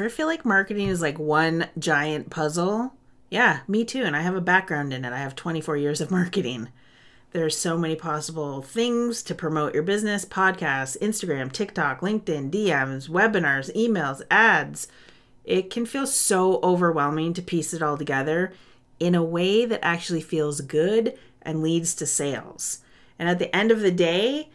ever feel like marketing is like one giant puzzle? Yeah, me too. And I have a background in it. I have 24 years of marketing. There's so many possible things to promote your business podcasts, Instagram, TikTok, LinkedIn, DMs, webinars, emails, ads. It can feel so overwhelming to piece it all together in a way that actually feels good and leads to sales. And at the end of the day,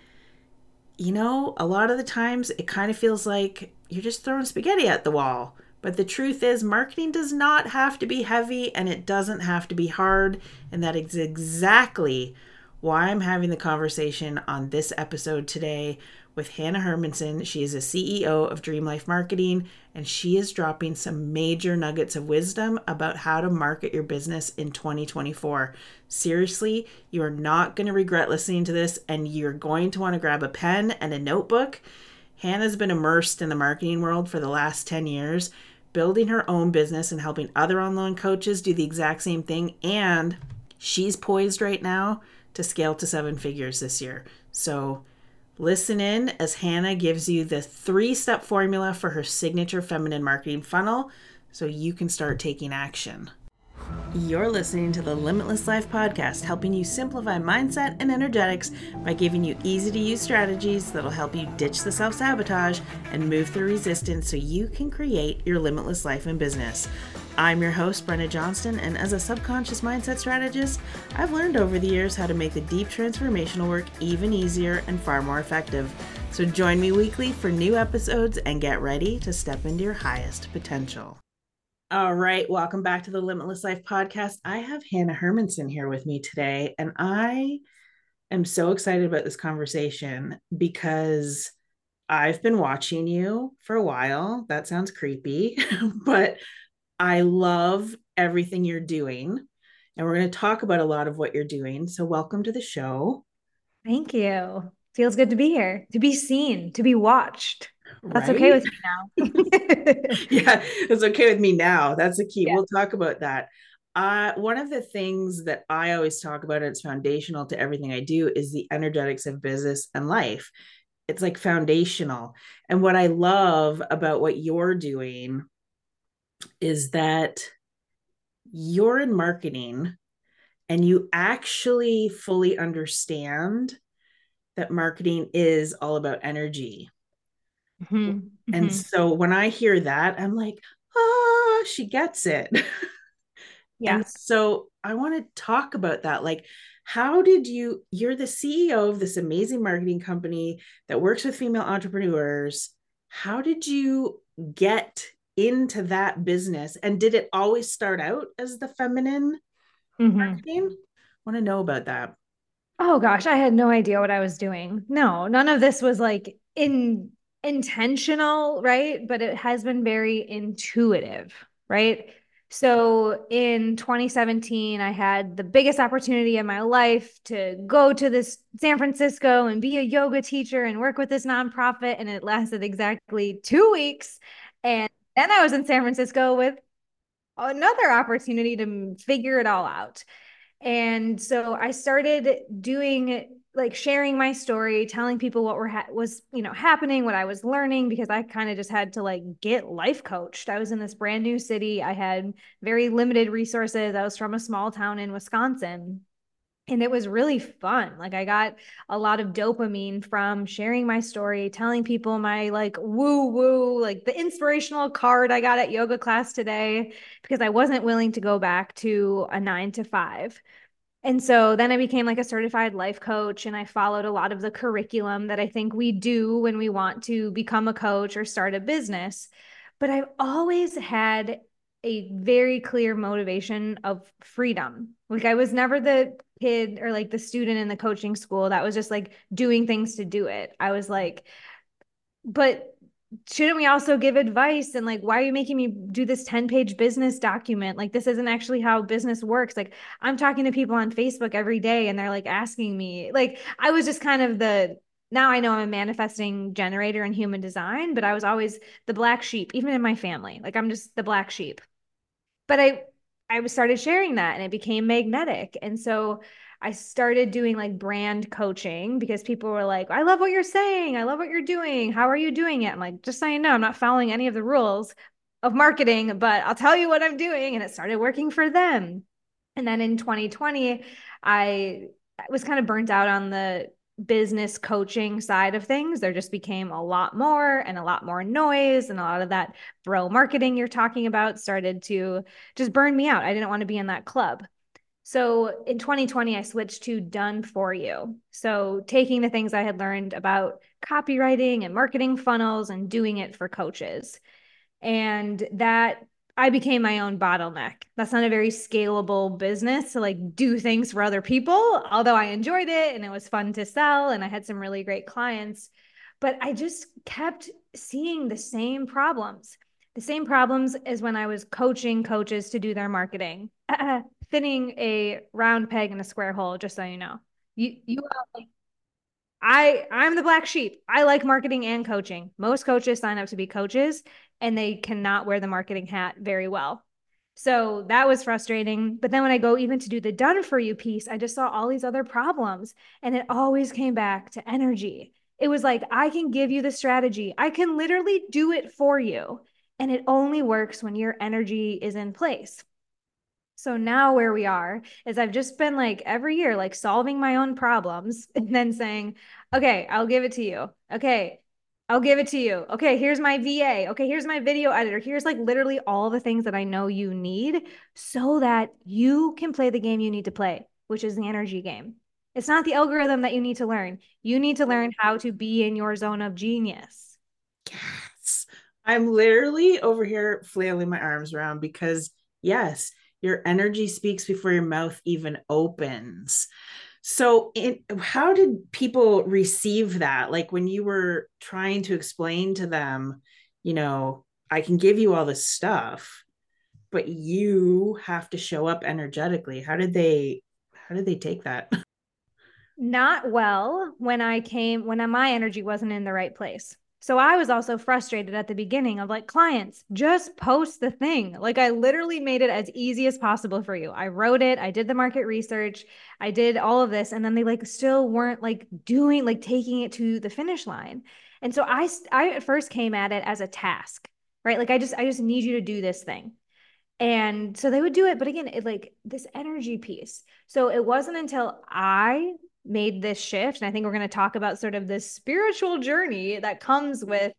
you know, a lot of the times it kind of feels like you're just throwing spaghetti at the wall. But the truth is, marketing does not have to be heavy and it doesn't have to be hard. And that is exactly why I'm having the conversation on this episode today with Hanna Hermanson. She is a CEO of Dream Life Marketing, and she is dropping some major nuggets of wisdom about how to market your business in 2024. Seriously, you are not going to regret listening to this, and you're going to want to grab a pen and a notebook. Hanna's been immersed in the marketing world for the last 10 years, building her own business and helping other online coaches do the exact same thing. And she's poised right now to scale to seven figures this year. So, Listen in as Hanna gives you the three step formula for her signature feminine marketing funnel so you can start taking action. You're listening to the Limitless Life podcast, helping you simplify mindset and energetics by giving you easy to use strategies that'll help you ditch the self sabotage and move through resistance so you can create your limitless life and business. I'm your host, Brenna Johnston, and as a subconscious mindset strategist, I've learned over the years how to make the deep transformational work even easier and far more effective. So join me weekly for new episodes and get ready to step into your highest potential. All right, welcome back to the Limitless Life podcast. I have Hanna Hermanson here with me today, and I am so excited about this conversation because I've been watching you for a while. That sounds creepy, but I love everything you're doing. And we're going to talk about a lot of what you're doing. So, welcome to the show. Thank you. Feels good to be here, to be seen, to be watched. That's right? okay with me now. yeah, it's okay with me now. That's the key. Yeah. We'll talk about that. Uh, one of the things that I always talk about, it's foundational to everything I do, is the energetics of business and life. It's like foundational. And what I love about what you're doing is that you're in marketing and you actually fully understand that marketing is all about energy. Mm-hmm. And mm-hmm. so when I hear that, I'm like, ah, she gets it. Yeah. And so I want to talk about that. Like, how did you, you're the CEO of this amazing marketing company that works with female entrepreneurs. How did you get into that business and did it always start out as the feminine mm-hmm. marketing want to know about that oh gosh i had no idea what i was doing no none of this was like in intentional right but it has been very intuitive right so in 2017, I had the biggest opportunity in my life to go to this San Francisco and be a yoga teacher and work with this nonprofit. And it lasted exactly two weeks. And then I was in San Francisco with another opportunity to figure it all out. And so I started doing like sharing my story, telling people what were ha- was, you know, happening, what I was learning because I kind of just had to like get life coached. I was in this brand new city. I had very limited resources. I was from a small town in Wisconsin and it was really fun like i got a lot of dopamine from sharing my story telling people my like woo woo like the inspirational card i got at yoga class today because i wasn't willing to go back to a 9 to 5 and so then I became like a certified life coach and I followed a lot of the curriculum that I think we do when we want to become a coach or start a business. But I've always had a very clear motivation of freedom. Like I was never the kid or like the student in the coaching school that was just like doing things to do it. I was like, but shouldn't we also give advice and like why are you making me do this 10 page business document? Like this isn't actually how business works. Like i'm talking to people on facebook every day and they're like asking me like i was just kind of the now i know i'm a manifesting generator in human design but i was always the black sheep even in my family. Like i'm just the black sheep. But i I started sharing that and it became magnetic. And so I started doing like brand coaching because people were like, I love what you're saying. I love what you're doing. How are you doing it? I'm like, just so you know, I'm not following any of the rules, of marketing, but I'll tell you what I'm doing. And it started working for them. And then in 2020, I was kind of burnt out on the business coaching side of things. There just became a lot more and a lot more noise, and a lot of that bro marketing you're talking about started to just burn me out. I didn't want to be in that club. So in 2020, I switched to done for you. So taking the things I had learned about copywriting and marketing funnels and doing it for coaches. And that I became my own bottleneck. That's not a very scalable business to like do things for other people, although I enjoyed it and it was fun to sell and I had some really great clients. But I just kept seeing the same problems. The same problems as when I was coaching coaches to do their marketing, fitting a round peg in a square hole, just so you know. You you like I I'm the black sheep. I like marketing and coaching. Most coaches sign up to be coaches and they cannot wear the marketing hat very well. So that was frustrating. But then when I go even to do the done for you piece, I just saw all these other problems and it always came back to energy. It was like, I can give you the strategy, I can literally do it for you. And it only works when your energy is in place. So now where we are is I've just been like every year, like solving my own problems and then saying, okay, I'll give it to you. Okay, I'll give it to you. Okay, here's my VA. Okay, here's my video editor. Here's like literally all the things that I know you need so that you can play the game you need to play, which is the energy game. It's not the algorithm that you need to learn. You need to learn how to be in your zone of genius. Yes. I'm literally over here flailing my arms around because, yes, your energy speaks before your mouth even opens. So, in, how did people receive that? Like when you were trying to explain to them, you know, I can give you all this stuff, but you have to show up energetically. How did they how did they take that? Not well when I came when my energy wasn't in the right place. So I was also frustrated at the beginning of like, clients, just post the thing. Like, I literally made it as easy as possible for you. I wrote it, I did the market research, I did all of this. And then they like still weren't like doing, like taking it to the finish line. And so I, I at first came at it as a task, right? Like, I just, I just need you to do this thing. And so they would do it. But again, it like this energy piece. So it wasn't until I made this shift. And I think we're going to talk about sort of this spiritual journey that comes mm-hmm. with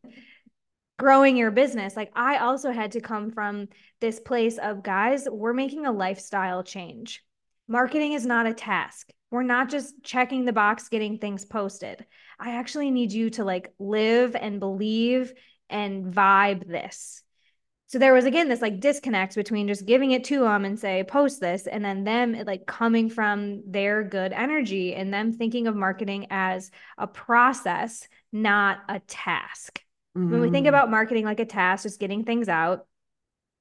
growing your business. Like I also had to come from this place of guys, we're making a lifestyle change. Marketing is not a task. We're not just checking the box, getting things posted. I actually need you to like live and believe and vibe this so there was again this like disconnect between just giving it to them and say post this and then them like coming from their good energy and them thinking of marketing as a process not a task. Mm. when we think mm. about marketing like a task just getting things out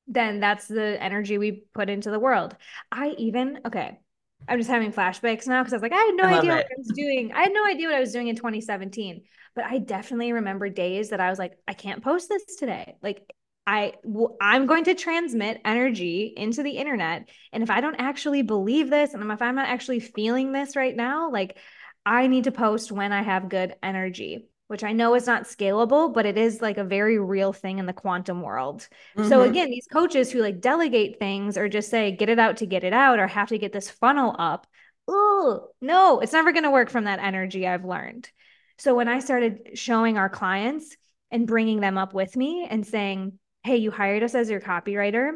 then that's the energy we put into the world. I even okay i'm just having flashbacks now because i was like i had no I idea what i was doing. I had no idea what i was doing in 2017 but i definitely remember days that i was like i can't post this today. Like I I'm going to transmit energy into the internet and if I don't actually believe this and if I'm not actually feeling this right now like I need to post when I have good energy which I know is not scalable but it is like a very real thing in the quantum world. Mm-hmm. So again these coaches who like delegate things or just say get it out to get it out or have to get this funnel up oh no it's never going to work from that energy I've learned. So when I started showing our clients and bringing them up with me and saying hey, you hired us as your copywriter.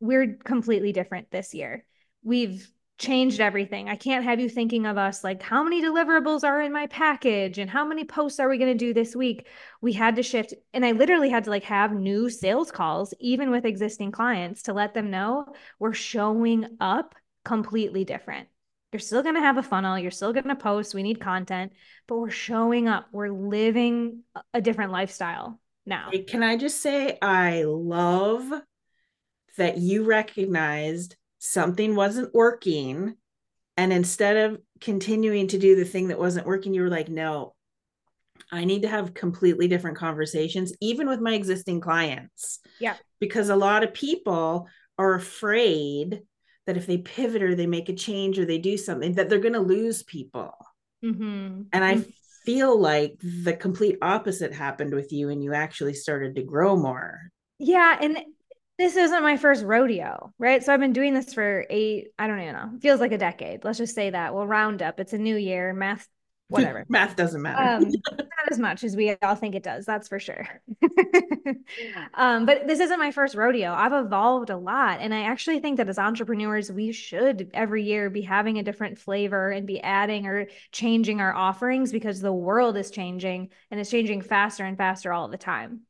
We're completely different this year. We've changed everything. I can't have you thinking of us like how many deliverables are in my package and how many posts are we going to do this week? We had to shift and I literally had to like have new sales calls even with existing clients to let them know we're showing up completely different. You're still going to have a funnel, you're still going to post, we need content, but we're showing up. We're living a different lifestyle now. Can I just say, I love that you recognized something wasn't working. And instead of continuing to do the thing that wasn't working, you were like, no, I need to have completely different conversations, even with my existing clients. Yeah. Because a lot of people are afraid that if they pivot or they make a change or they do something, that they're going to lose people. Mm-hmm. And I mm-hmm feel like the complete opposite happened with you and you actually started to grow more. Yeah. And this isn't my first rodeo, right? So I've been doing this for eight, I don't even know, feels like a decade. Let's just say that. We'll round up. It's a new year. Math whatever. Math doesn't matter. Um, not as much as we all think it does. That's for sure. um, but this isn't my first rodeo. I've evolved a lot. And I actually think that as entrepreneurs, we should every year be having a different flavor and be adding or changing our offerings because the world is changing and it's changing faster and faster all the time.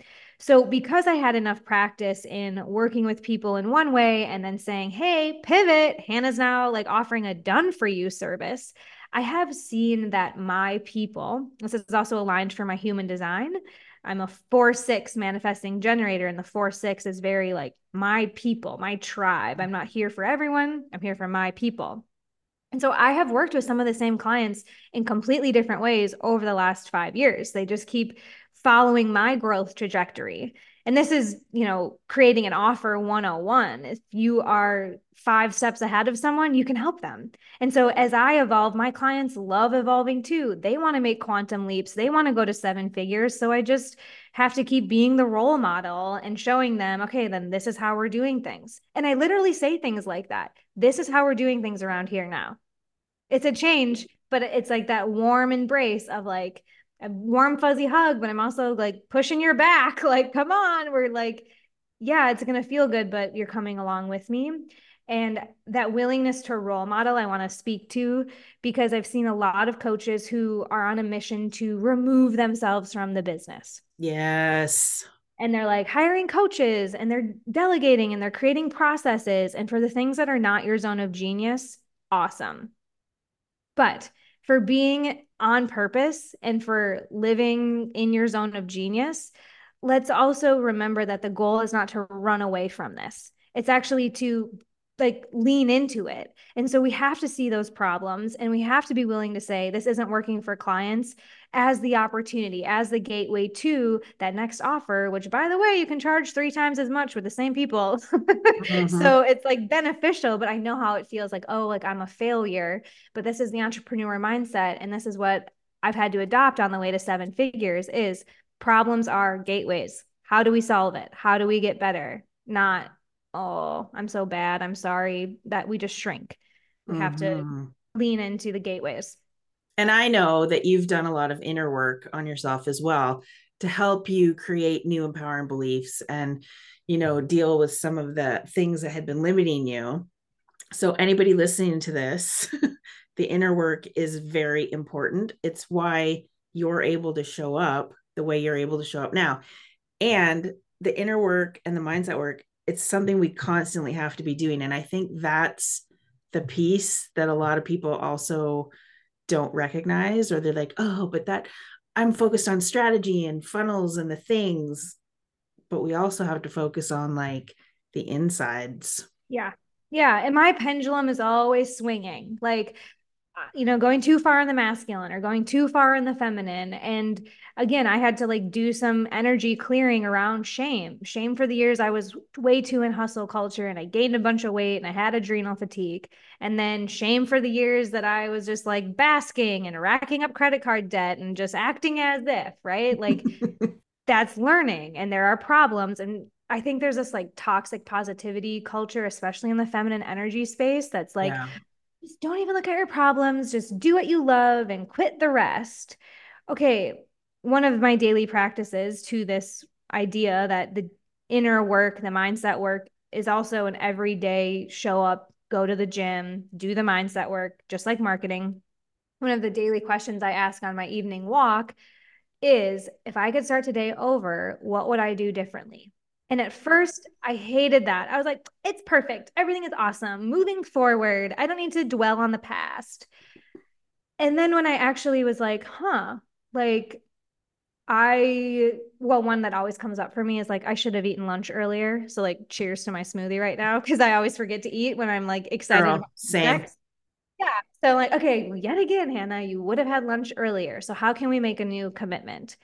So, because I had enough practice in working with people in one way and then saying, hey, pivot, Hanna's now like offering a done for you service. I have seen that my people, this is also aligned for my human design. I'm a four six manifesting generator, and the four six is very like my people, my tribe. I'm not here for everyone, I'm here for my people. And so I have worked with some of the same clients in completely different ways over the last five years. They just keep following my growth trajectory and this is you know creating an offer 101 if you are five steps ahead of someone you can help them. And so as i evolve my clients love evolving too. They want to make quantum leaps. They want to go to seven figures. So i just have to keep being the role model and showing them okay then this is how we're doing things. And i literally say things like that. This is how we're doing things around here now. It's a change but it's like that warm embrace of like a warm fuzzy hug but i'm also like pushing your back like come on we're like yeah it's going to feel good but you're coming along with me. And that willingness to role model i want to speak to because i've seen a lot of coaches who are on a mission to remove themselves from the business. Yes. And they're like hiring coaches and they're delegating and they're creating processes and for the things that are not your zone of genius awesome. But for being on purpose and for living in your zone of genius, let's also remember that the goal is not to run away from this. It's actually to like lean into it. And so we have to see those problems and we have to be willing to say this isn't working for clients as the opportunity, as the gateway to that next offer, which by the way, you can charge three times as much with the same people. mm-hmm. So it's like beneficial, but I know how it feels like, oh, like I'm a failure. But this is the entrepreneur mindset. And this is what I've had to adopt on the way to seven figures is problems are gateways. How do we solve it? How do we get better? Not oh, I'm so bad. I'm sorry that we just shrink. We mm-hmm. have to mm-hmm. lean into the gateways. And I know that you've done a lot of inner work on yourself as well to help you create new empowering beliefs and, you know, deal with some of the things that had been limiting you. So, anybody listening to this, the inner work is very important. It's why you're able to show up the way you're able to show up now. And the inner work and the mindset work it's something we constantly have to be doing and i think that's the piece that a lot of people also don't recognize or they're like oh but that i'm focused on strategy and funnels and the things but we also have to focus on like the insides. Yeah. Yeah and my pendulum is always swinging. Like you know going too far in the masculine or going too far in the feminine. And again i had to like do some energy clearing around shame. Shame for the years i was way too in hustle culture and i gained a bunch of weight and i had adrenal fatigue. And then shame for the years that i was just like basking and racking up credit card debt and just acting as if right? Like that's learning and there are problems. And I think there's this like toxic positivity culture, especially in the feminine energy space, that's like, yeah just don't even look at your problems. Just do what you love and quit the rest. Okay. One of my daily practices to this idea that the inner work, the mindset work is also an everyday show up, go to the gym, do the mindset work, just like marketing. One of the daily questions I ask on my evening walk is if I could start today over, what would I do differently? And at first, I hated that. I was like, it's perfect. Everything is awesome. Moving forward, I don't need to dwell on the past. And then when I actually was like, huh, like, I, well, one that always comes up for me is like, I should have eaten lunch earlier. So, like, cheers to my smoothie right now because I always forget to eat when I'm like excited. Girl, same. Yeah. So, like, okay, yet again, Hanna, you would have had lunch earlier. So, how can we make a new commitment?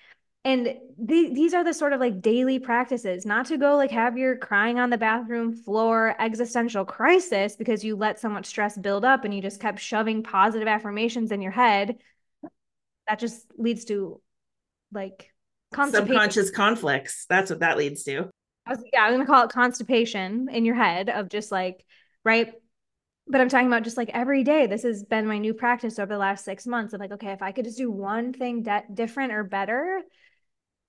And th- these are the sort of like daily practices not to go like have your crying on the bathroom floor existential crisis because you let so much stress build up and you just kept shoving positive affirmations in your head that just leads to like subconscious conflicts that's what that leads to I was, yeah, I'm gonna call it constipation in your head of just like, right? But I'm talking about just like every day. This has been my new practice over the last six months of like, okay, if I could just do one thing de- different or better,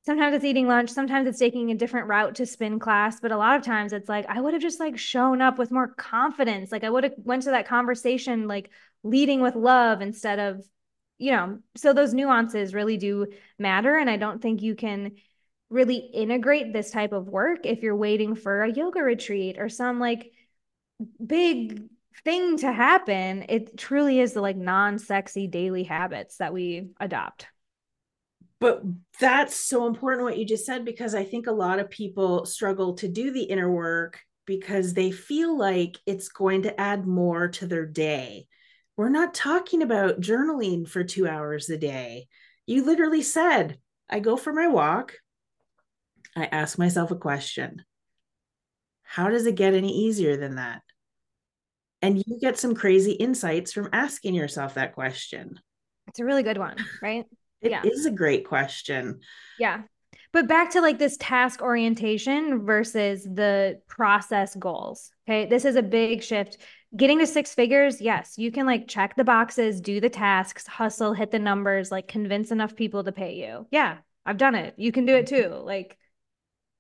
sometimes it's eating lunch, sometimes it's taking a different route to spin class, but a lot of times it's like I would have just like shown up with more confidence. Like I would have went to that conversation like leading with love instead of you know, so those nuances really do matter and I don't think you can really integrate this type of work if you're waiting for a yoga retreat or some like big thing to happen. It truly is the like non-sexy daily habits that we adopt but that's so important what you just said because I think a lot of people struggle to do the inner work because they feel like it's going to add more to their day. We're not talking about journaling for two hours a day. You literally said, I go for my walk. I ask myself a question How does it get any easier than that? And you get some crazy insights from asking yourself that question. It's a really good one, right? It yeah. is a great question. Yeah. But back to like this task orientation versus the process goals. Okay. This is a big shift. Getting to six figures, yes, you can like check the boxes, do the tasks, hustle, hit the numbers, like convince enough people to pay you. Yeah, I've done it. You can do it too. Like,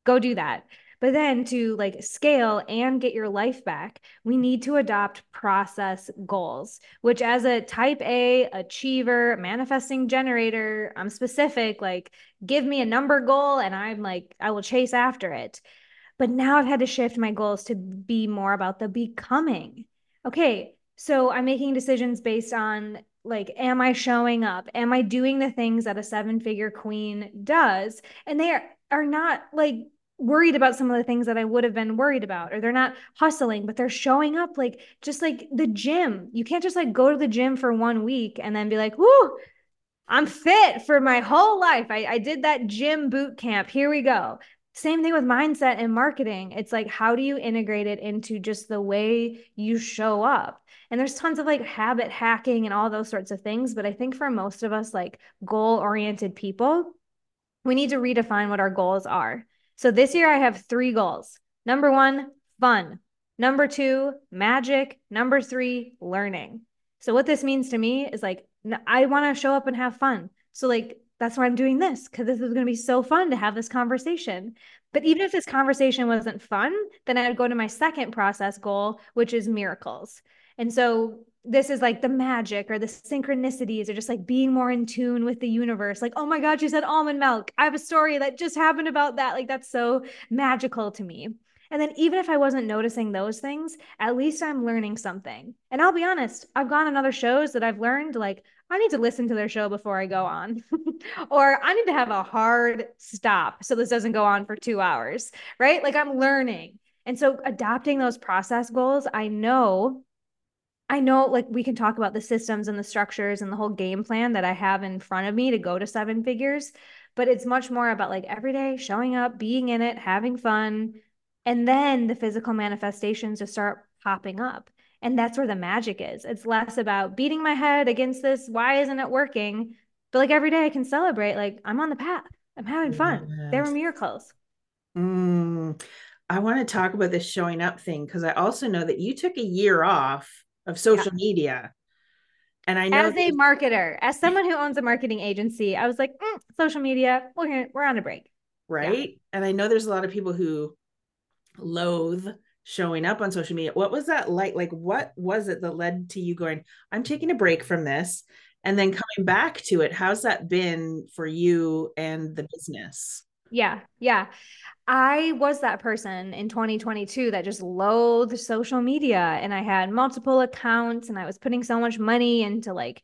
go do that. But then to like scale and get your life back, we need to adopt process goals, which as a type A achiever, manifesting generator, I'm specific, like give me a number goal and I'm like, I will chase after it. But now I've had to shift my goals to be more about the becoming. Okay, so I'm making decisions based on like am i showing up am i doing the things that a seven figure queen does and they are, are not like worried about some of the things that I would have been worried about, or they're not hustling, but they're showing up like just like the gym. You can't just like go to the gym for one week and then be like, whoo, I'm fit for my whole life. I, I did that gym boot camp. Here we go. Same thing with mindset and marketing. It's like, how do you integrate it into just the way you show up? And there's tons of like habit hacking and all those sorts of things. But I think for most of us, like goal oriented people, we need to redefine what our goals are so this year I have three goals. Number one, fun. Number two, magic. Number three, learning. So what this means to me is like, I want to show up and have fun. So like, that's why I'm doing this because this is going to be so fun to have this conversation. But even if this conversation wasn't fun, then I would go to my second process goal, which is miracles. And so this is like the magic or the synchronicities or just like being more in tune with the universe. Like, oh my God, you said almond milk. I have a story that just happened about that. Like, that's so magical to me. And then, even if I wasn't noticing those things, at least I'm learning something. And I'll be honest, I've gone on other shows that I've learned, like, I need to listen to their show before I go on, or I need to have a hard stop so this doesn't go on for two hours, right? Like, I'm learning. And so, adopting those process goals, I know I know like we can talk about the systems and the structures and the whole game plan that I have in front of me to go to seven figures, but it's much more about like every day showing up, being in it, having fun, and then the physical manifestations just start popping up. And that's where the magic is. It's less about beating my head against this, why isn't it working? But like every day I can celebrate like I'm on the path. I'm having fun. Yes. There were miracles. Mm, I want to talk about this showing up thing because I also know that you took a year off of social yeah. media. And I know as a marketer, as someone who owns a marketing agency, I was like, mm, social media, we're we're on a break. Right. Yeah. And I know there's a lot of people who loathe showing up on social media. What was that like? Like, what was it that led to you going, I'm taking a break from this and then coming back to it? How's that been for you and the business? Yeah. Yeah. I was that person in 2022 that just loathed social media and I had multiple accounts and I was putting so much money into like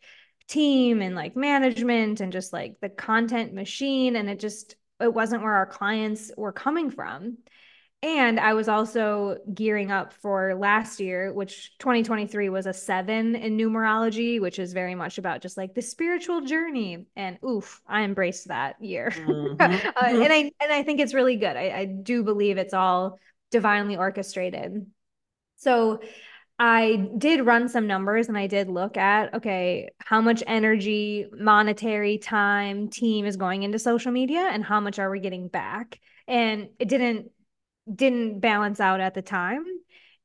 team and like management and just like the content machine and it just it wasn't where our clients were coming from. And I was also gearing up for last year, which 2023 was a seven in numerology, which is very much about just like the spiritual journey. And oof, I embraced that year. Mm-hmm. uh, and I and I think it's really good. I, I do believe it's all divinely orchestrated. So I did run some numbers and I did look at okay, how much energy, monetary time, team is going into social media and how much are we getting back? And it didn't didn't balance out at the time.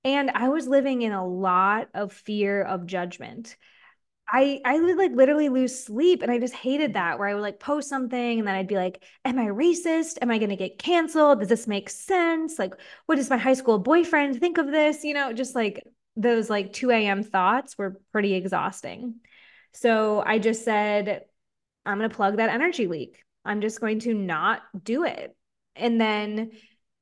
And I was living in a lot of fear of judgment. I I would like literally lose sleep and I just hated that where I would like post something and then I'd be like, am I racist? Am I going to get canceled? Does this make sense? Like, what does my high school boyfriend think of this? You know, just like those like 2 a.m. thoughts were pretty exhausting. So I just said, I'm going to plug that energy leak. I'm just going to not do it. And then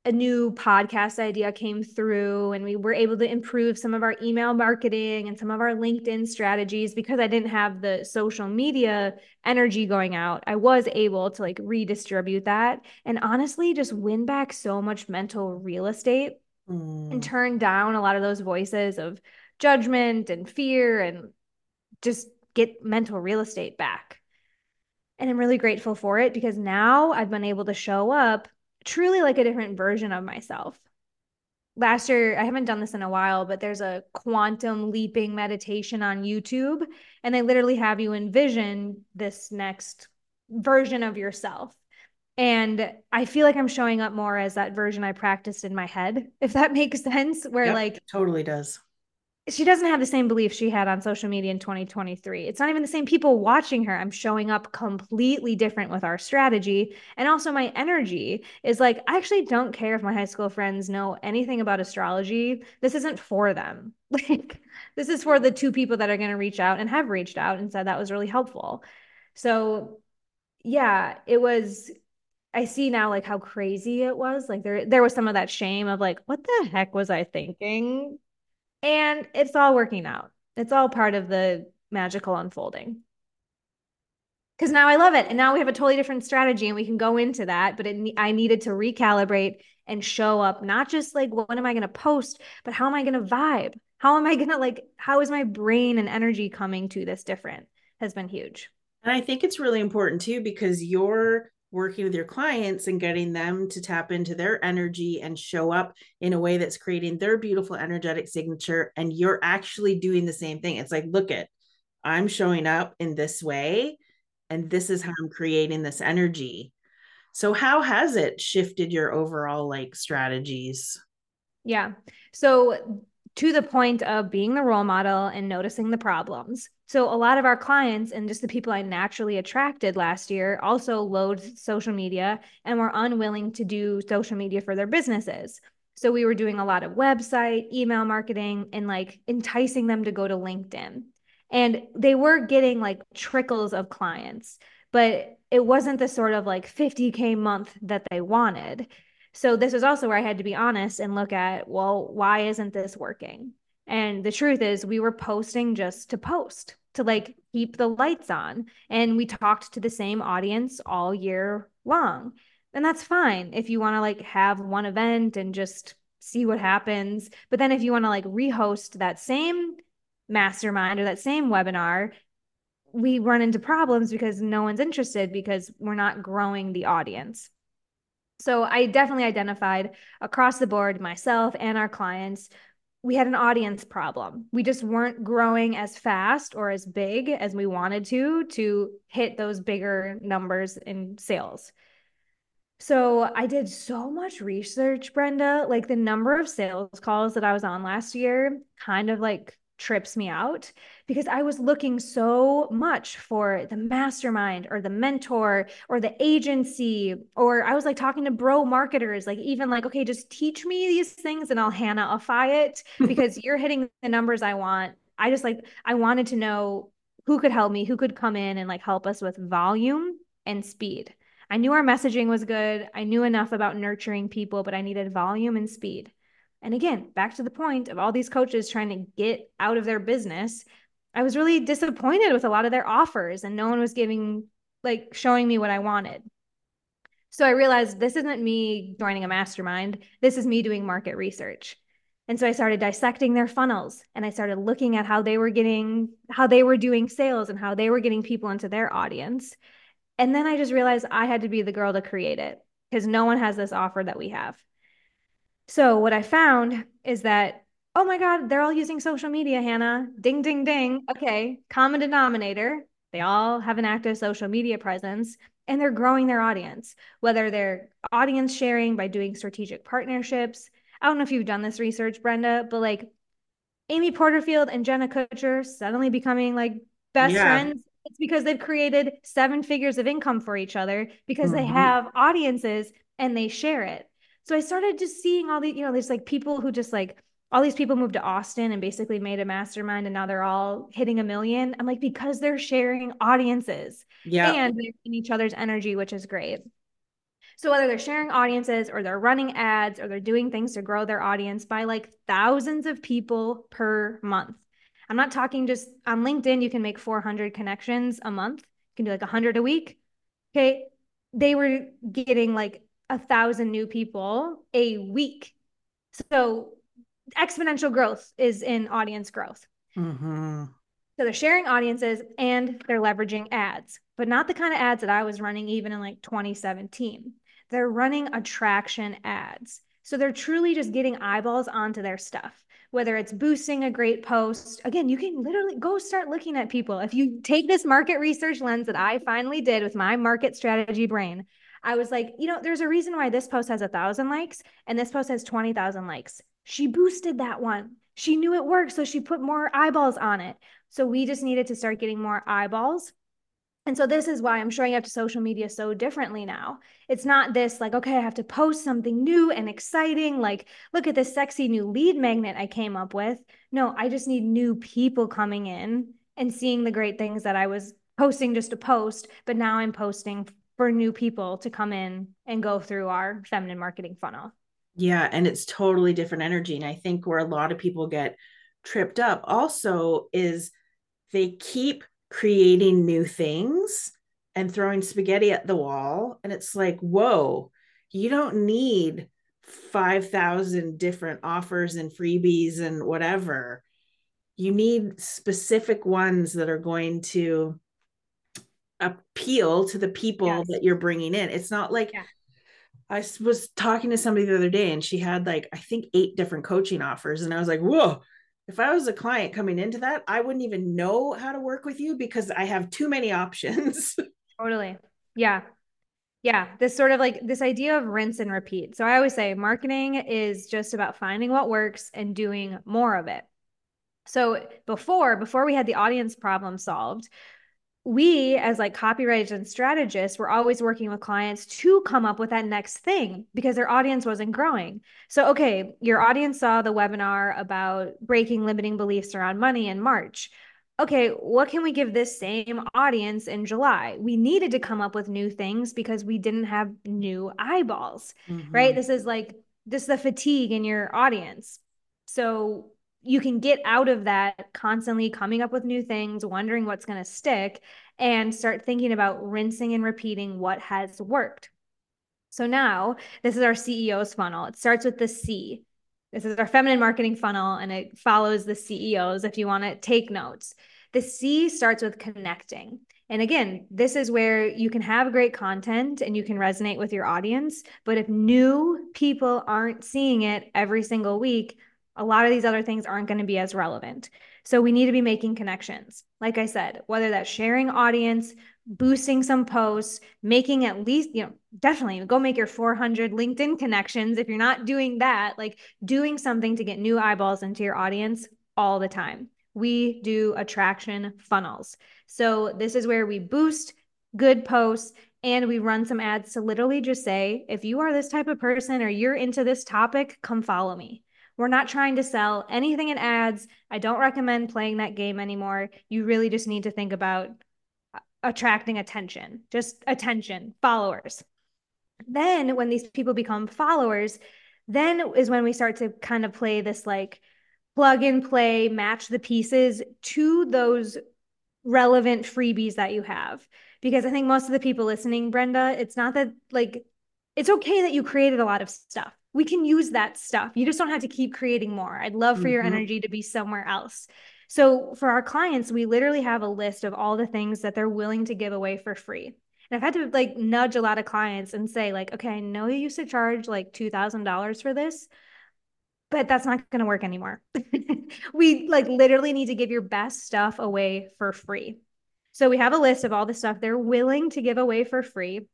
a new podcast idea came through and we were able to improve some of our email marketing and some of our LinkedIn strategies because I didn't have the social media energy going out. I was able to like redistribute that and honestly just win back so much mental real estate mm. and turn down a lot of those voices of judgment and fear and just get mental real estate back. And I'm really grateful for it because now I've been able to show up truly like a different version of myself. Last year, I haven't done this in a while, but there's a quantum leaping meditation on YouTube, and they literally have you envision this next version of yourself. And I feel like I'm showing up more as that version I practiced in my head, if that makes sense. Where, yep, like, totally does she doesn't have the same beliefs she had on social media in 2023. It's not even the same people watching her. I'm showing up completely different with our strategy. And also, my energy is like, I actually don't care if my high school friends know anything about astrology. This isn't for them. Like, this is for the two people that are going to reach out and have reached out and said that was really helpful. So, yeah, it was. I see now like how crazy it was. Like there there was some of that shame of like, what the heck was I thinking? And it's all working out. It's all part of the magical unfolding. Because now I love it. And now we have a totally different strategy and we can go into that. But it, I needed to recalibrate and show up, not just like, what am I going to post, but how am I going to vibe? How am I going to like, how is my brain and energy coming to this different has been huge. And I think it's really important too, because you're working with your clients and getting them to tap into their energy and show up in a way that's creating their beautiful energetic signature and you're actually doing the same thing. It's like look at i'm showing up in this way and this is how i'm creating this energy. So how has it shifted your overall like strategies? Yeah. So to the point of being the role model and noticing the problems. So, a lot of our clients and just the people I naturally attracted last year also load social media and were unwilling to do social media for their businesses. So, we were doing a lot of website, email marketing, and like enticing them to go to LinkedIn. And they were getting like trickles of clients, but it wasn't the sort of like 50K month that they wanted. So this was also where I had to be honest and look at, well, why isn't this working? And the truth is, we were posting just to post, to like keep the lights on. And we talked to the same audience all year long. And that's fine if you want to like have one event and just see what happens. But then if you want to like rehost that same mastermind or that same webinar, we run into problems because no one's interested because we're not growing the audience. So I definitely identified across the board, myself and our clients, we had an audience problem. We just weren't growing as fast or as big as we wanted to to hit those bigger numbers in sales. So I did so much research, Brenna. Like the number of sales calls that I was on last year kind of like trips me out because I was looking so much for the mastermind or the mentor or the agency, or I was like talking to bro marketers, like even like, okay, just teach me these things and I'll Hannahify it because you're hitting the numbers I want. I just like, I wanted to know who could help me, who could come in and like help us with volume and speed. I knew our messaging was good. I knew enough about nurturing people, but I needed volume and speed. And again, back to the point of all these coaches trying to get out of their business, I was really disappointed with a lot of their offers and no one was giving, like, showing me what I wanted. So I realized this isn't me joining a mastermind. This is me doing market research. And so I started dissecting their funnels and I started looking at how they were getting, how they were doing sales and how they were getting people into their audience. And then I just realized I had to be the girl to create it because no one has this offer that we have. So what I found is that, oh my God, they're all using social media, Hanna. Ding, ding, ding. Okay, common denominator. They all have an active social media presence. and they're growing their audience, whether they're audience sharing by doing strategic partnerships. I don't know if you've done this research, Brenna, but like Amy Porterfield and Jenna Kutcher suddenly becoming like best yeah. friends. It's because they've created seven figures of income for each other because mm-hmm. they have audiences and they share it. So I started just seeing all the, you know, there's like people who just like all these people moved to Austin and basically made a mastermind and now they're all hitting a million. I'm like, because they're sharing audiences yeah. and they're in each other's energy, which is great. So whether they're sharing audiences or they're running ads or they're doing things to grow their audience by like thousands of people per month. I'm not talking just on LinkedIn, you can make 400 connections a month. You can do like 100 a week. Okay. They were getting like a thousand new people a week. So exponential growth is in audience growth. Mm-hmm. So they're sharing audiences and they're leveraging ads, but not the kind of ads that I was running even in like 2017. They're running attraction ads. So they're truly just getting eyeballs onto their stuff, whether it's boosting a great post. Again, you can literally go start looking at people. If you take this market research lens that I finally did with my market strategy brain, I was like, you know, there's a reason why this post has a thousand likes and this post has 20,000 likes. She boosted that one. She knew it worked. So she put more eyeballs on it. So we just needed to start getting more eyeballs. And so this is why I'm showing up to social media so differently now. It's not this like, okay, I have to post something new and exciting. Like, look at this sexy new lead magnet I came up with. No, I just need new people coming in and seeing the great things that I was posting just to post, but now I'm posting for new people to come in and go through our feminine marketing funnel. Yeah, and it's totally different energy. And I think where a lot of people get tripped up also is they keep creating new things and throwing spaghetti at the wall. And it's like, whoa, you don't need 5,000 different offers and freebies and whatever. You need specific ones that are going to appeal to the people yes. that you're bringing in. It's not like yeah. I was talking to somebody the other day and she had like, I think eight different coaching offers. And I was like, whoa, if I was a client coming into that, I wouldn't even know how to work with you because I have too many options. totally. Yeah. Yeah. This sort of like this idea of rinse and repeat. So I always say marketing is just about finding what works and doing more of it. So before, before we had the audience problem solved, we as like copywriters and strategists were always working with clients to come up with that next thing because their audience wasn't growing. So okay your audience saw the webinar about breaking limiting beliefs around money in march. Okay what can we give this same audience in july? We needed to come up with new things because we didn't have new eyeballs mm-hmm. right this is like this is the fatigue in your audience. So you can get out of that constantly coming up with new things, wondering what's going to stick, and start thinking about rinsing and repeating what has worked. So now this is our CEO's funnel. It starts with the C. This is our feminine marketing funnel, and it follows the CEOs if you want to take notes. The C starts with connecting. And again, this is where you can have great content and you can resonate with your audience. But if new people aren't seeing it every single week, a lot of these other things aren't going to be as relevant. So we need to be making connections. Like I said, whether that's sharing audience, boosting some posts, making at least, you know, definitely go make your 400 LinkedIn connections. If you're not doing that, like doing something to get new eyeballs into your audience all the time. We do attraction funnels. So this is where we boost good posts and we run some ads to literally just say, if you are this type of person or you're into this topic, come follow me. We're not trying to sell anything in ads. I don't recommend playing that game anymore. You really just need to think about uh, attracting attention, just attention, followers. Then, when these people become followers, then is when we start to kind of play this like plug and play, match the pieces to those relevant freebies that you have. Because I think most of the people listening, Brenna, it's not that like it's okay that you created a lot of stuff we can use that stuff. You just don't have to keep creating more. I'd love for mm-hmm. your energy to be somewhere else. So for our clients, we literally have a list of all the things that they're willing to give away for free. And I've had to like nudge a lot of clients and say like, okay, I know you used to charge like $2,000 for this, but that's not going to work anymore. we like literally need to give your best stuff away for free. So we have a list of all the stuff they're willing to give away for free.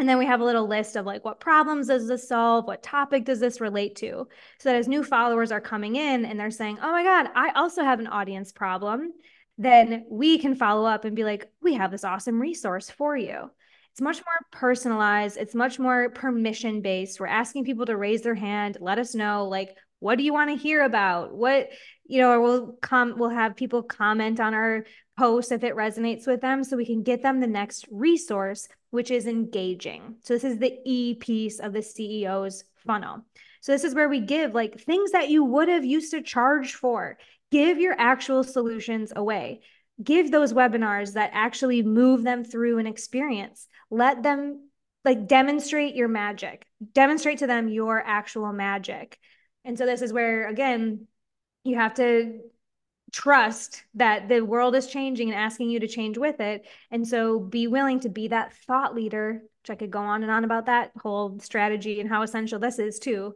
And then we have a little list of like, what problems does this solve? What topic does this relate to? So that as new followers are coming in and they're saying, oh my God, I also have an audience problem, then we can follow up and be like, we have this awesome resource for you. It's much more personalized. It's much more permission based. We're asking people to raise their hand, let us know, like, what do you want to hear about? What, you know, we'll come, we'll have people comment on our post if it resonates with them so we can get them the next resource which is engaging. So this is the E piece of the CEO's funnel. So this is where we give like things that you would have used to charge for. Give your actual solutions away. Give those webinars that actually move them through an experience. Let them like demonstrate your magic. Demonstrate to them your actual magic. And so this is where again you have to trust that the world is changing and asking you to change with it. And so be willing to be that thought leader, which I could go on and on about that whole strategy and how essential this is too.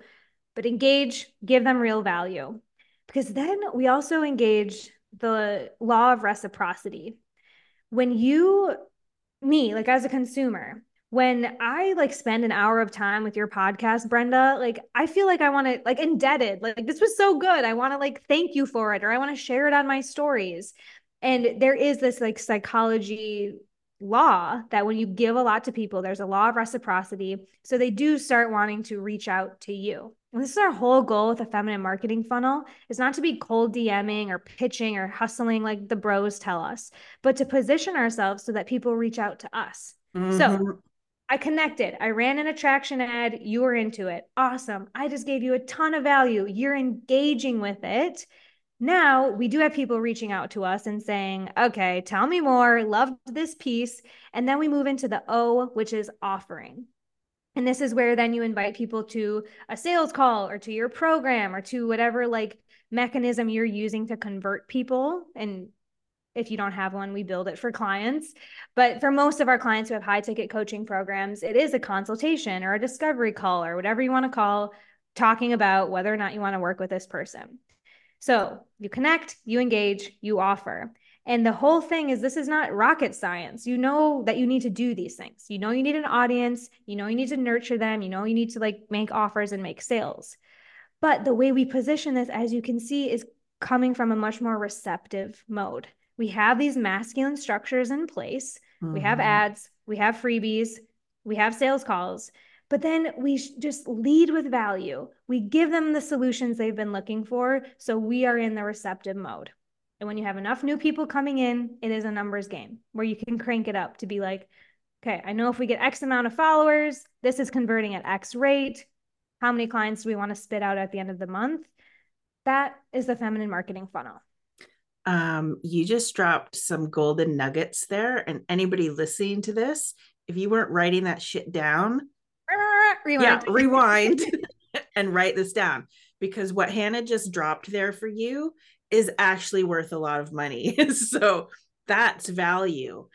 But engage, give them real value. Because then we also engage the law of reciprocity. When you, me, like as a consumer, when I like spend an hour of time with your podcast, Brenna, like I feel like I want to like indebted. Like this was so good. I want to like thank you for it or I want to share it on my stories. And there is this like psychology law that when you give a lot to people, there's a law of reciprocity. So they do start wanting to reach out to you. And this is our whole goal with the feminine marketing funnel is not to be cold DMing or pitching or hustling like the bros tell us, but to position ourselves so that people reach out to us. Mm-hmm. So I connected. I ran an attraction ad. You were into it. Awesome. I just gave you a ton of value. You're engaging with it. Now we do have people reaching out to us and saying, okay, tell me more. Loved this piece. And then we move into the O, which is offering. And this is where then you invite people to a sales call or to your program or to whatever like mechanism you're using to convert people and if you don't have one, we build it for clients. But for most of our clients who have high ticket coaching programs, it is a consultation or a discovery call or whatever you want to call, talking about whether or not you want to work with this person. So you connect, you engage, you offer. And the whole thing is this is not rocket science. You know that you need to do these things. You know you need an audience, you know you need to nurture them, you know you need to like make offers and make sales. But the way we position this as you can see is coming from a much more receptive mode we have these masculine structures in place. Mm-hmm. We have mm-hmm. ads, we have freebies, we have sales calls, but then we just lead with value. We give them the solutions they've been looking for. So we are in the receptive mode. And when you have enough new people coming in, it is a numbers game where you can crank it up to be like, okay, I know if we get X amount of followers, this is converting at X rate. How many clients do we want to spit out at the end of the month? That is the feminine marketing funnel um, you just dropped some golden nuggets there. And anybody listening to this, if you weren't writing that shit down, rewind. yeah, rewind and write this down because what Hanna just dropped there for you is actually worth a lot of money. so that's value.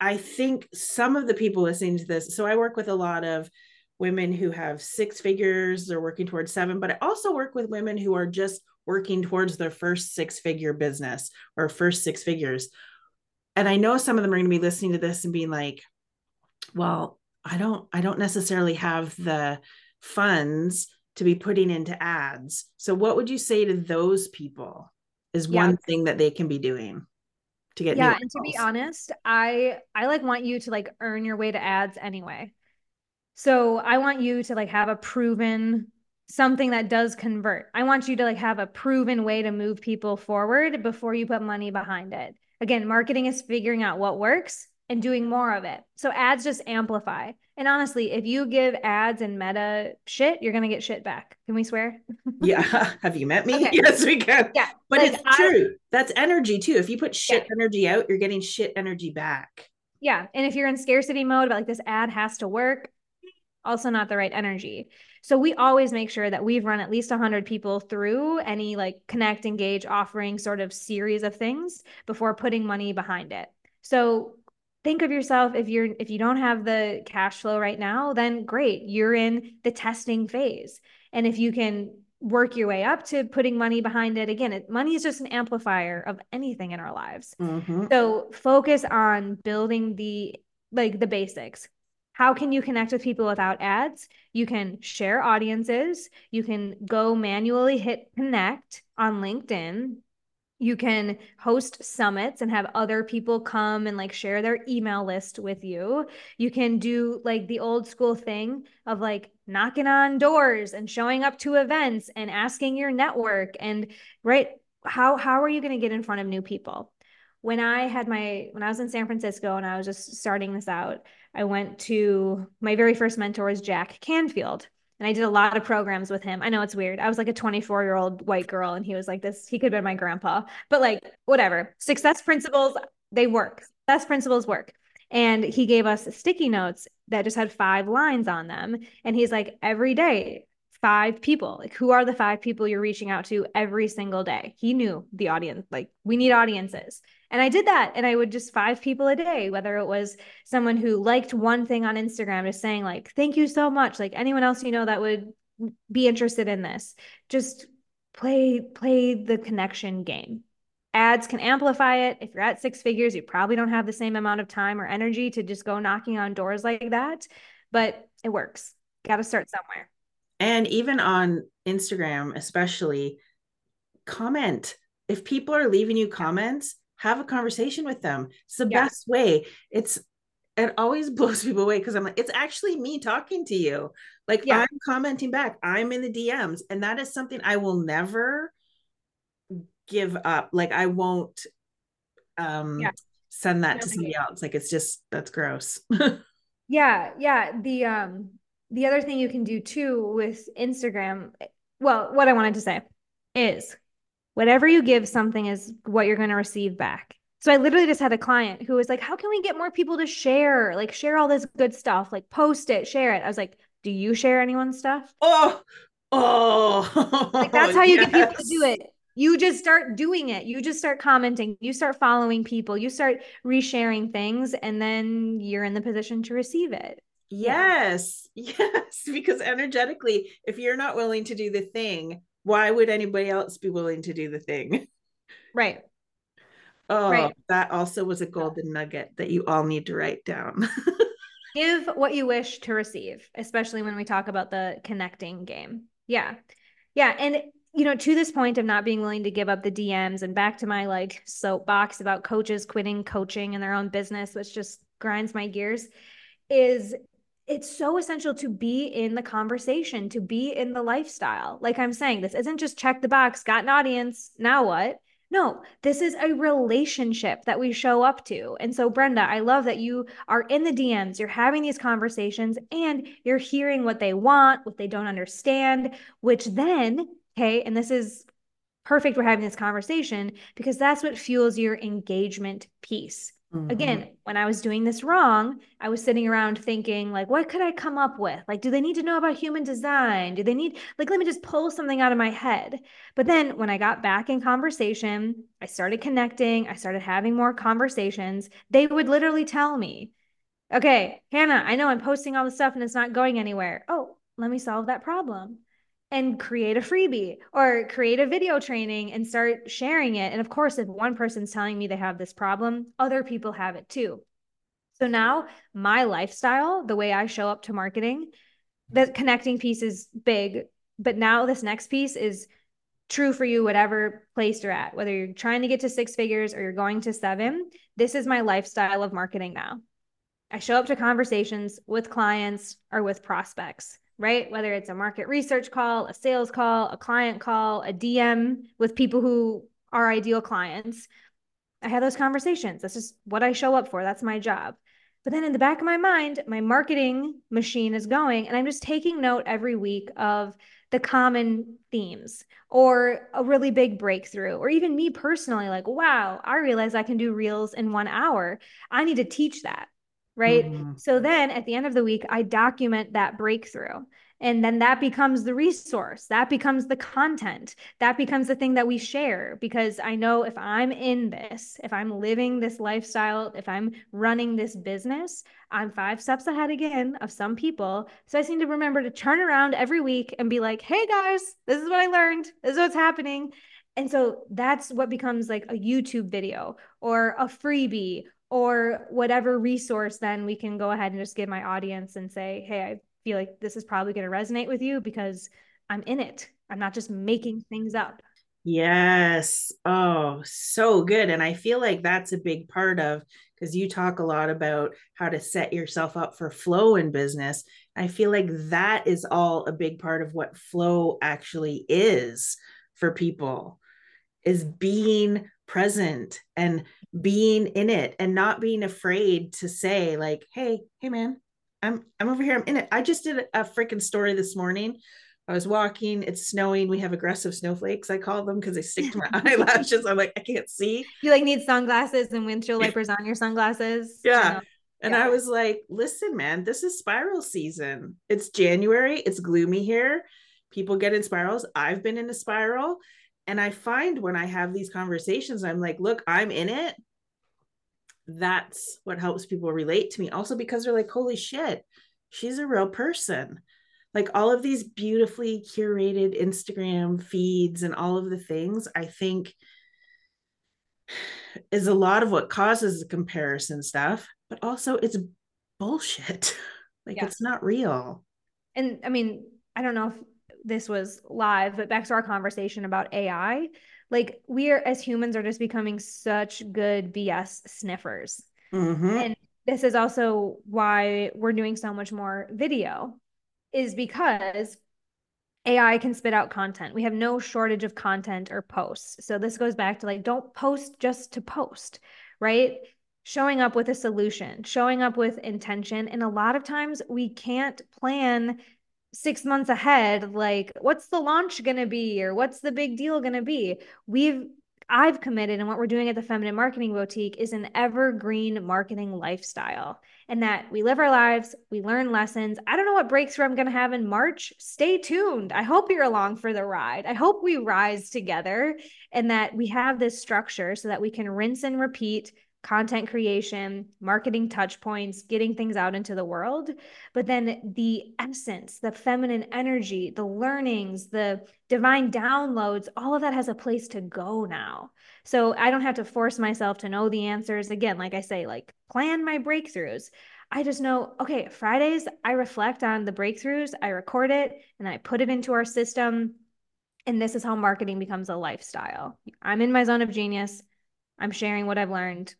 I think some of the people listening to this, so I work with a lot of women who have six figures, they're working towards seven, but I also work with women who are just working towards their first six figure business or first six figures. And I know some of them are going to be listening to this and being like, well, I don't I don't necessarily have the funds to be putting into ads. So what would you say to those people is yeah. one thing that they can be doing? to get yeah and to be honest i i like want you to like earn your way to ads anyway so i want you to like have a proven something that does convert. I want you to like have a proven way to move people forward before you put money behind it. Again, marketing is figuring out what works and doing more of it. So ads just amplify. And honestly, if you give ads and meta shit, you're going to get shit back. Can we swear? yeah. Have you met me? Okay. Yes, we can. Yeah. But like, it's true. I, That's energy too. If you put shit yeah. energy out, you're getting shit energy back. Yeah. And if you're in scarcity mode, but like this ad has to work, also not the right energy. So we always make sure that we've run at least 100 people through any like connect, engage, offering sort of series of things before putting money behind it. So think of yourself if you're if you don't have the cash flow right now, then great, you're in the testing phase. And if you can work your way up to putting money behind it. Again, it, money is just an amplifier of anything in our lives. Mm-hmm. So focus on building the like the basics. How can you connect with people without ads? You can share audiences. You can go manually hit connect on LinkedIn you can host summits and have other people come and like share their email list with you. You can do like the old school thing of like knocking on doors and showing up to events and asking your network and right how how are you going to get in front of new people? When I had my when I was in San Francisco and I was just starting this out, I went to my very first mentor is Jack Canfield and I did a lot of programs with him. I know it's weird. I was like a 24 year old white girl, and he was like this. He could have been my grandpa, but like whatever. Success principles, they work. Success principles work. And he gave us sticky notes that just had five lines on them. And he's like, every day, five people. Like, who are the five people you're reaching out to every single day? He knew the audience. Like, we need audiences. And I did that. And I would just five people a day, whether it was someone who liked one thing on Instagram, just saying, like, thank you so much. Like, anyone else you know that would be interested in this, just play, play the connection game. Ads can amplify it. If you're at six figures, you probably don't have the same amount of time or energy to just go knocking on doors like that, but it works. Got to start somewhere. And even on Instagram, especially, comment. If people are leaving you comments, have a conversation with them. It's the yeah. best way. It's it always blows people away because I'm like, it's actually me talking to you. Like yeah. I'm commenting back. I'm in the DMs. And that is something I will never give up. Like I won't um yeah. send that to somebody else. Like it's just that's gross. yeah. Yeah. The um the other thing you can do too with Instagram, well, what I wanted to say is whatever you give something is what you're going to receive back. So I literally just had a client who was like, How can we get more people to share? Like, share all this good stuff, like, post it, share it. I was like, Do you share anyone's stuff? Oh, oh, like, that's how you yes. get people to do oh, it. You just start doing it. You just start commenting. You start following people. You start resharing things, and then you're in the position to receive it. Yes. Yes. Because energetically, if you're not willing to do the thing, why would anybody else be willing to do the thing? Right. Oh, right. that also was a golden nugget that you all need to write down. Give what you wish to receive, especially when we talk about the connecting game. Yeah. Yeah. And, you know, to this point of not being willing to give up the DMs and back to my like soapbox about coaches quitting coaching in their own business, which just grinds my gears, is it's so essential to be in the conversation, to be in the lifestyle. Like I'm saying, this isn't just check the box, got an audience, now what? No, this is a relationship that we show up to. And so, Brenna, I love that you are in the DMs, you're having these conversations, and you're hearing what they want, what they don't understand, which then, okay, and this is perfect we're having this conversation because that's what fuels your engagement piece. Mm-hmm. Again, when I was doing this wrong, I was sitting around thinking, like, what could I come up with? Like, do they need to know about human design? Do they need, like, let me just pull something out of my head? But then when I got back in conversation, I started connecting, I started having more conversations. They would literally tell me, okay, Hanna, I know I'm posting all this stuff and it's not going anywhere. Oh, let me solve that problem and create a freebie or create a video training and start sharing it. And of course, if one person's telling me they have this problem, other people have it too. So now my lifestyle, the way I show up to marketing, the connecting piece is big, but now this next piece is true for you, whatever place you're at, whether you're trying to get to six figures or you're going to seven. This is my lifestyle of marketing now. I show up to conversations with clients or with prospects right? Whether it's a market research call, a sales call, a client call, a DM with people who are ideal clients. I have those conversations. That's just what I show up for. That's my job. But then in the back of my mind, my marketing machine is going, and I'm just taking note every week of the common themes or a really big breakthrough, or even me personally, like, wow, I realize I can do reels in one hour. I need to teach that right? Mm-hmm. So then at the end of the week, I document that breakthrough. and then that becomes the resource that becomes the content that becomes the thing that we share because i know if i'm in this if i'm living this lifestyle if i'm running this business i'm five steps ahead again of some people so i seem to remember to turn around every week and be like hey guys this is what i learned this is what's happening and so that's what becomes like a youtube video or a freebie or whatever resource then we can go ahead and just give my audience and say hey i feel like this is probably going to resonate with you because i'm in it. I'm not just making things up. Yes. Oh so good. And i feel like that's a big part of because you talk a lot about how to set yourself up for flow in business. I feel like that is all a big part of what flow actually is for people is being present and being in it and not being afraid to say like hey hey man i'm i'm over here i'm in it. I just did a freaking story this morning. I was walking it's snowing we have aggressive snowflakes i call them because they stick to my eyelashes. I'm like i can't see. You like need sunglasses and windshield wipers on your sunglasses? Yeah. And yeah. i was like listen man this is spiral season. It's january it's gloomy here. People get in spirals. I've been in a spiral and I find when I have these conversations, I'm like, look, I'm in it. That's what helps people relate to me. Also, because they're like, holy shit, she's a real person. Like all of these beautifully curated Instagram feeds and all of the things, I think is a lot of what causes the comparison stuff, but also it's bullshit. like yeah. it's not real. And I mean, I don't know if this was live, but back to our conversation about AI, like we are as humans are just becoming such good BS sniffers. Mm-hmm. And this is also why we're doing so much more video, is because AI can spit out content. We have no shortage of content or posts. So this goes back to like, don't post just to post, right? Showing up with a solution, showing up with intention. And a lot of times we can't plan six months ahead like what's the launch going to be or what's the big deal going to be? We've i've committed and what we're doing at the feminine marketing boutique is an evergreen marketing lifestyle and that we live our lives we learn lessons. I don't know what breakthrough i'm going to have in march. Stay tuned. I hope you're along for the ride. I hope we rise together and that we have this structure so that we can rinse and repeat content creation, marketing touch points, getting things out into the world. But then the essence, the feminine energy, the learnings, the divine downloads, all of that has a place to go now. So I don't have to force myself to know the answers. Again, like I say, like plan my breakthroughs. I just know, okay, Fridays, I reflect on the breakthroughs, I record it, and I put it into our system. And this is how marketing becomes a lifestyle. I'm in my zone of genius. I'm sharing what I've learned.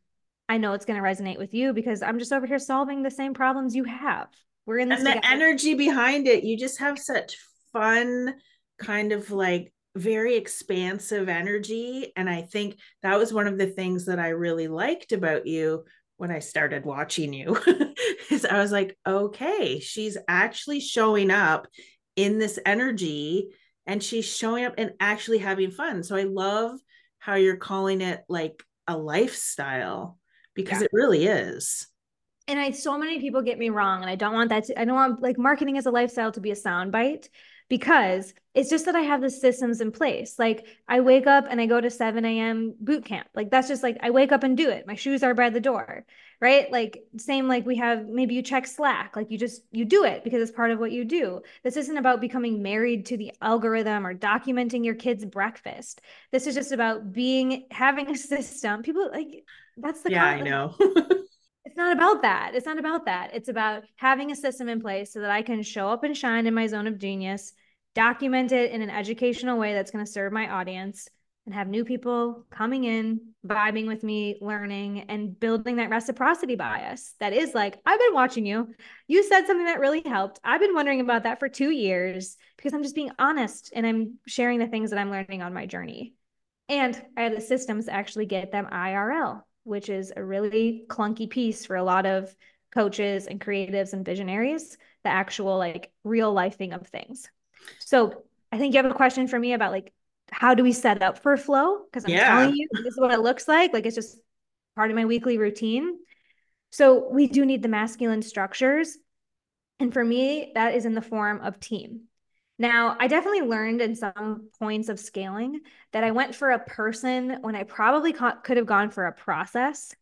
I know it's going to resonate with you because I'm just over here solving the same problems you have. We're in this and together. the energy behind it. You just have such fun, kind of like very expansive energy. And I think that was one of the things that I really liked about you when I started watching you. is I was like, okay, she's actually showing up in this energy and she's showing up and actually having fun. So I love how you're calling it like a lifestyle because yeah. it really is. And I so many people get me wrong, and I don't want that to, I don't want like marketing as a lifestyle to be a soundbite because it's just that I have the systems in place. Like I wake up and I go to 7 a.m. boot camp. Like that's just like I wake up and do it. My shoes are by the door, right? Like same like we have maybe you check Slack, like you just you do it because it's part of what you do. This isn't about becoming married to the algorithm or documenting your kids' breakfast. This is just about being having a system. People like that's the yeah, I know. it's not about that. It's not about that. It's about having a system in place so that I can show up and shine in my zone of genius, document it in an educational way that's going to serve my audience, and have new people coming in, vibing with me, learning, and building that reciprocity bias. That is like, I've been watching you. You said something that really helped. I've been wondering about that for two years because I'm just being honest and I'm sharing the things that I'm learning on my journey. And I have the systems to actually get them IRL which is a really clunky piece for a lot of coaches and creatives and visionaries, the actual like real life thing of things. So I think you have a question for me about like how do we set up for flow? Because I'm yeah. telling you, this is what it looks like. Like it's just part of my weekly routine. So we do need the masculine structures. And for me, that is in the form of team. Now, I definitely learned in some points of scaling that I went for a person when I probably could have gone for a process.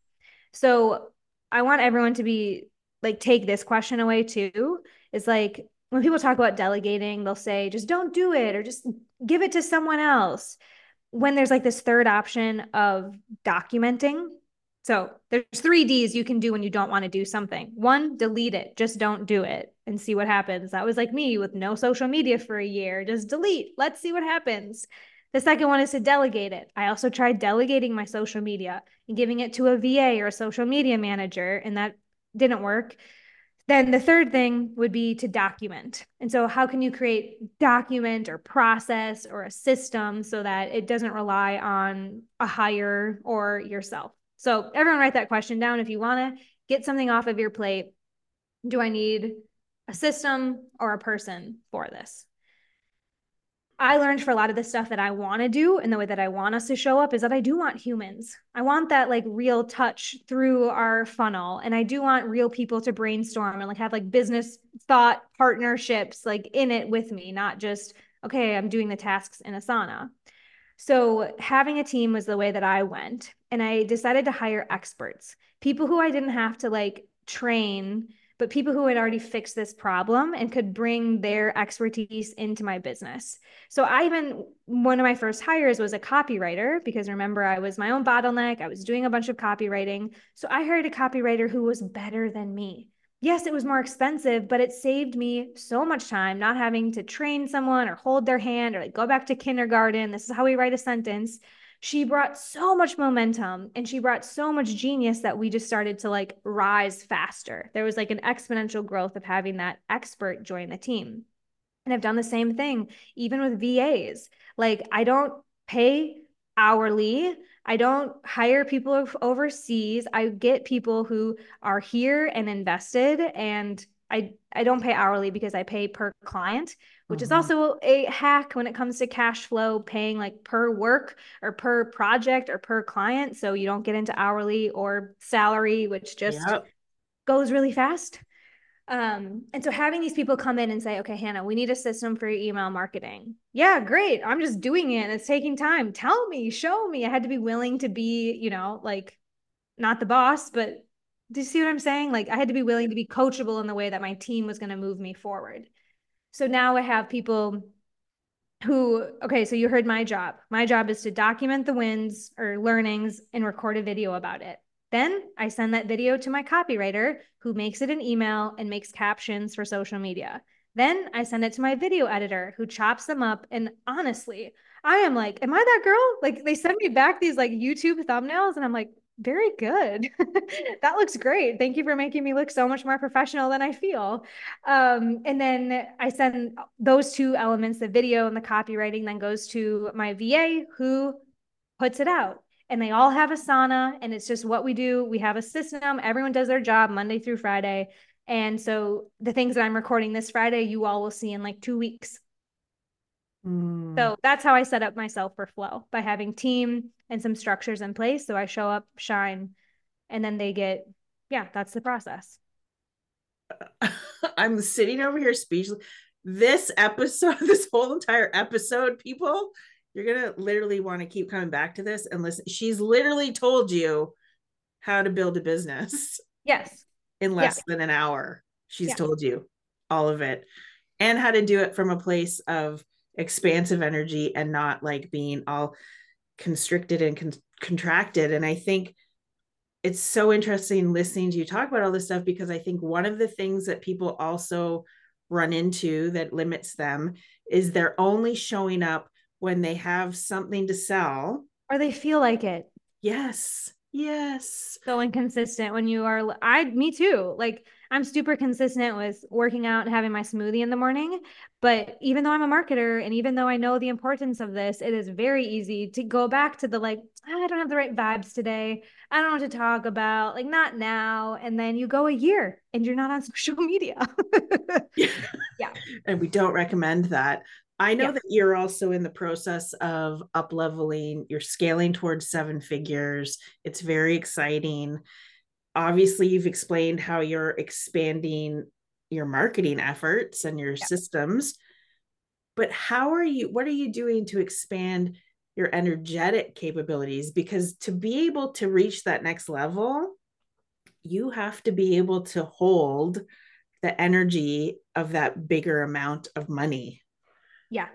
So I want everyone to be like, take this question away too. Is like, when people talk about delegating, they'll say, just don't do it or just give it to someone else. When there's like this third option of documenting, so there's three D's you can do when you don't want to do something. One, delete it. Just don't do it and see what happens. That was like me with no social media for a year. Just delete. Let's see what happens. The second one is to delegate it. I also tried delegating my social media and giving it to a VA or a social media manager, and that didn't work. Then the third thing would be to document. And so, how can you create document or process or a system so that it doesn't rely on a hire or yourself? So everyone write that question down. If you want to get something off of your plate, do I need a system or a person for this? I learned for a lot of the stuff that I want to do and the way that I want us to show up is that I do want humans. I want that like real touch through our funnel. And I do want real people to brainstorm and like have like business thought partnerships like in it with me, not just, okay, I'm doing the tasks in Asana. So having a team was the way that I went. And I decided to hire experts, people who I didn't have to like train, but people who had already fixed this problem and could bring their expertise into my business. So I even, one of my first hires was a copywriter because remember, I was my own bottleneck. I was doing a bunch of copywriting. So I hired a copywriter who was better than me yes, it was more expensive, but it saved me so much time not having to train someone or hold their hand or like go back to kindergarten. This is how we write a sentence. She brought so much momentum and she brought so much genius that we just started to like rise faster. There was like an exponential growth of having that expert join the team. And I've done the same thing even with VAs. Like I don't pay hourly. I don't hire people overseas. I get people who are here and invested and I I don't pay hourly because I pay per client, which mm-hmm. is also a hack when it comes to cash flow, paying like per work or per project or per client. So you don't get into hourly or salary, which just yep. goes really fast. Um, and so having these people come in and say, okay, Hanna, we need a system for your email marketing. Yeah, great. I'm just doing it. And it's taking time. Tell me, show me. I had to be willing to be, you know, like not the boss, but do you see what I'm saying? Like I had to be willing to be coachable in the way that my team was going to move me forward. So now I have people who, okay, so you heard my job. My job is to document the wins or learnings and record a video about it. Then I send that video to my copywriter who makes it an email and makes captions for social media. Then I send it to my video editor who chops them up. And honestly, I am like, am I that girl? Like they send me back these like YouTube thumbnails and I'm like, very good. that looks great. Thank you for making me look so much more professional than I feel. Um, and then I send those two elements, the video and the copywriting, then goes to my VA who puts it out and they all have Asana and it's just what we do. We have a system, everyone does their job Monday through Friday. And so the things that I'm recording this Friday, you all will see in like two weeks. Mm. So that's how I set up myself for flow by having team and some structures in place. So I show up, shine, and then they get, yeah, that's the process. I'm sitting over here speechless. This episode, this whole entire episode, people, you're gonna literally want to keep coming back to this and listen. She's literally told you how to build a business. Yes. In less yeah. than an hour. She's yeah. told you all of it. And how to do it from a place of expansive energy and not like being all constricted and con- contracted. And I think it's so interesting listening to you talk about all this stuff because I think one of the things that people also run into that limits them is they're only showing up when they have something to sell or they feel like it. Yes. Yes. So inconsistent when you are I me too. Like I'm super consistent with working out and having my smoothie in the morning, but even though I'm a marketer and even though I know the importance of this, it is very easy to go back to the like ah, I don't have the right vibes today. I don't know what to talk about, like not now, and then you go a year and you're not on social media. yeah. yeah. And we don't recommend that. I know yeah. that you're also in the process of up leveling, you're scaling towards seven figures. It's very exciting. Obviously, you've explained how you're expanding your marketing efforts and your yeah. systems but how are you what are you doing to expand your energetic capabilities because to be able to reach that next level you have to be able to hold the energy of that bigger amount of money yeah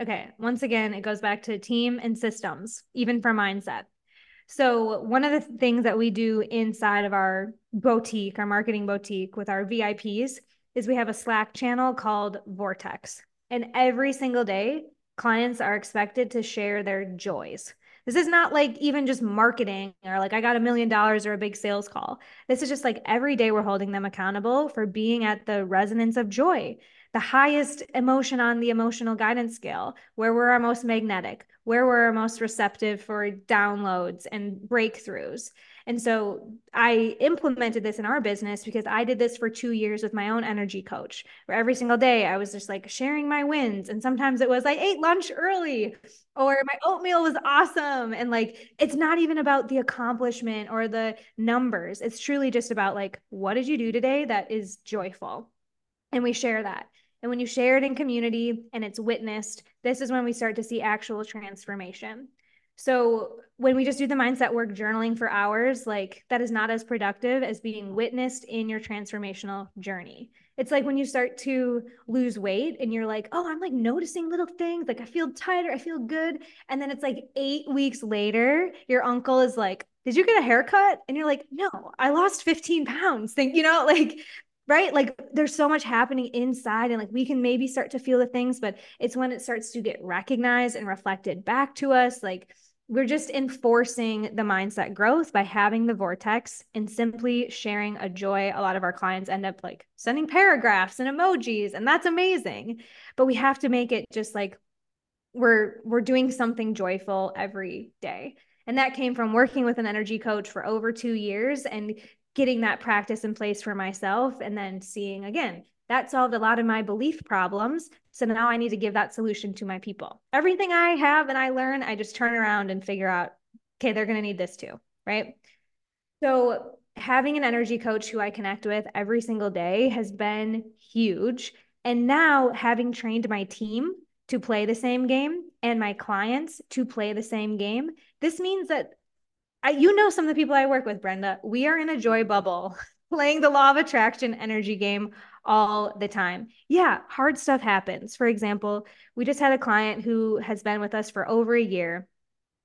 okay once again it goes back to team and systems even for mindset so, one of the things that we do inside of our boutique, our marketing boutique with our VIPs, is we have a Slack channel called Vortex. And every single day, clients are expected to share their joys. This is not like even just marketing or like I got a million dollars or a big sales call. This is just like every day we're holding them accountable for being at the resonance of joy, the highest emotion on the emotional guidance scale, where we're our most magnetic, where we're our most receptive for downloads and breakthroughs. And so I implemented this in our business because I did this for two years with my own energy coach, where every single day I was just like sharing my wins. And sometimes it was I ate lunch early or my oatmeal was awesome. And like, it's not even about the accomplishment or the numbers. It's truly just about like, what did you do today that is joyful? And we share that. And when you share it in community and it's witnessed, this is when we start to see actual transformation. So when we just do the mindset work journaling for hours, like that is not as productive as being witnessed in your transformational journey. It's like when you start to lose weight and you're like, oh, I'm like noticing little things. Like I feel tighter, I feel good. And then it's like eight weeks later, your uncle is like, did you get a haircut? And you're like, no, I lost 15 pounds. Think, you know, like right like there's so much happening inside and like we can maybe start to feel the things but it's when it starts to get recognized and reflected back to us like we're just enforcing the mindset growth by having the vortex and simply sharing a joy. A lot of our clients end up like sending paragraphs and emojis, and that's amazing. But we have to make it just like we're we're doing something joyful every day. And that came from working with an energy coach for over 2 years and getting that practice in place for myself and then seeing again that solved a lot of my belief problems. So now I need to give that solution to my people. Everything I have and I learn, I just turn around and figure out, okay, they're going to need this too. Right. So having an energy coach who I connect with every single day has been huge. And now having trained my team to play the same game and my clients to play the same game, this means that I, you know some of the people I work with, Brenna. We are in a joy bubble playing the law of attraction energy game all the time. Yeah, hard stuff happens. For example, we just had a client who has been with us for over a year.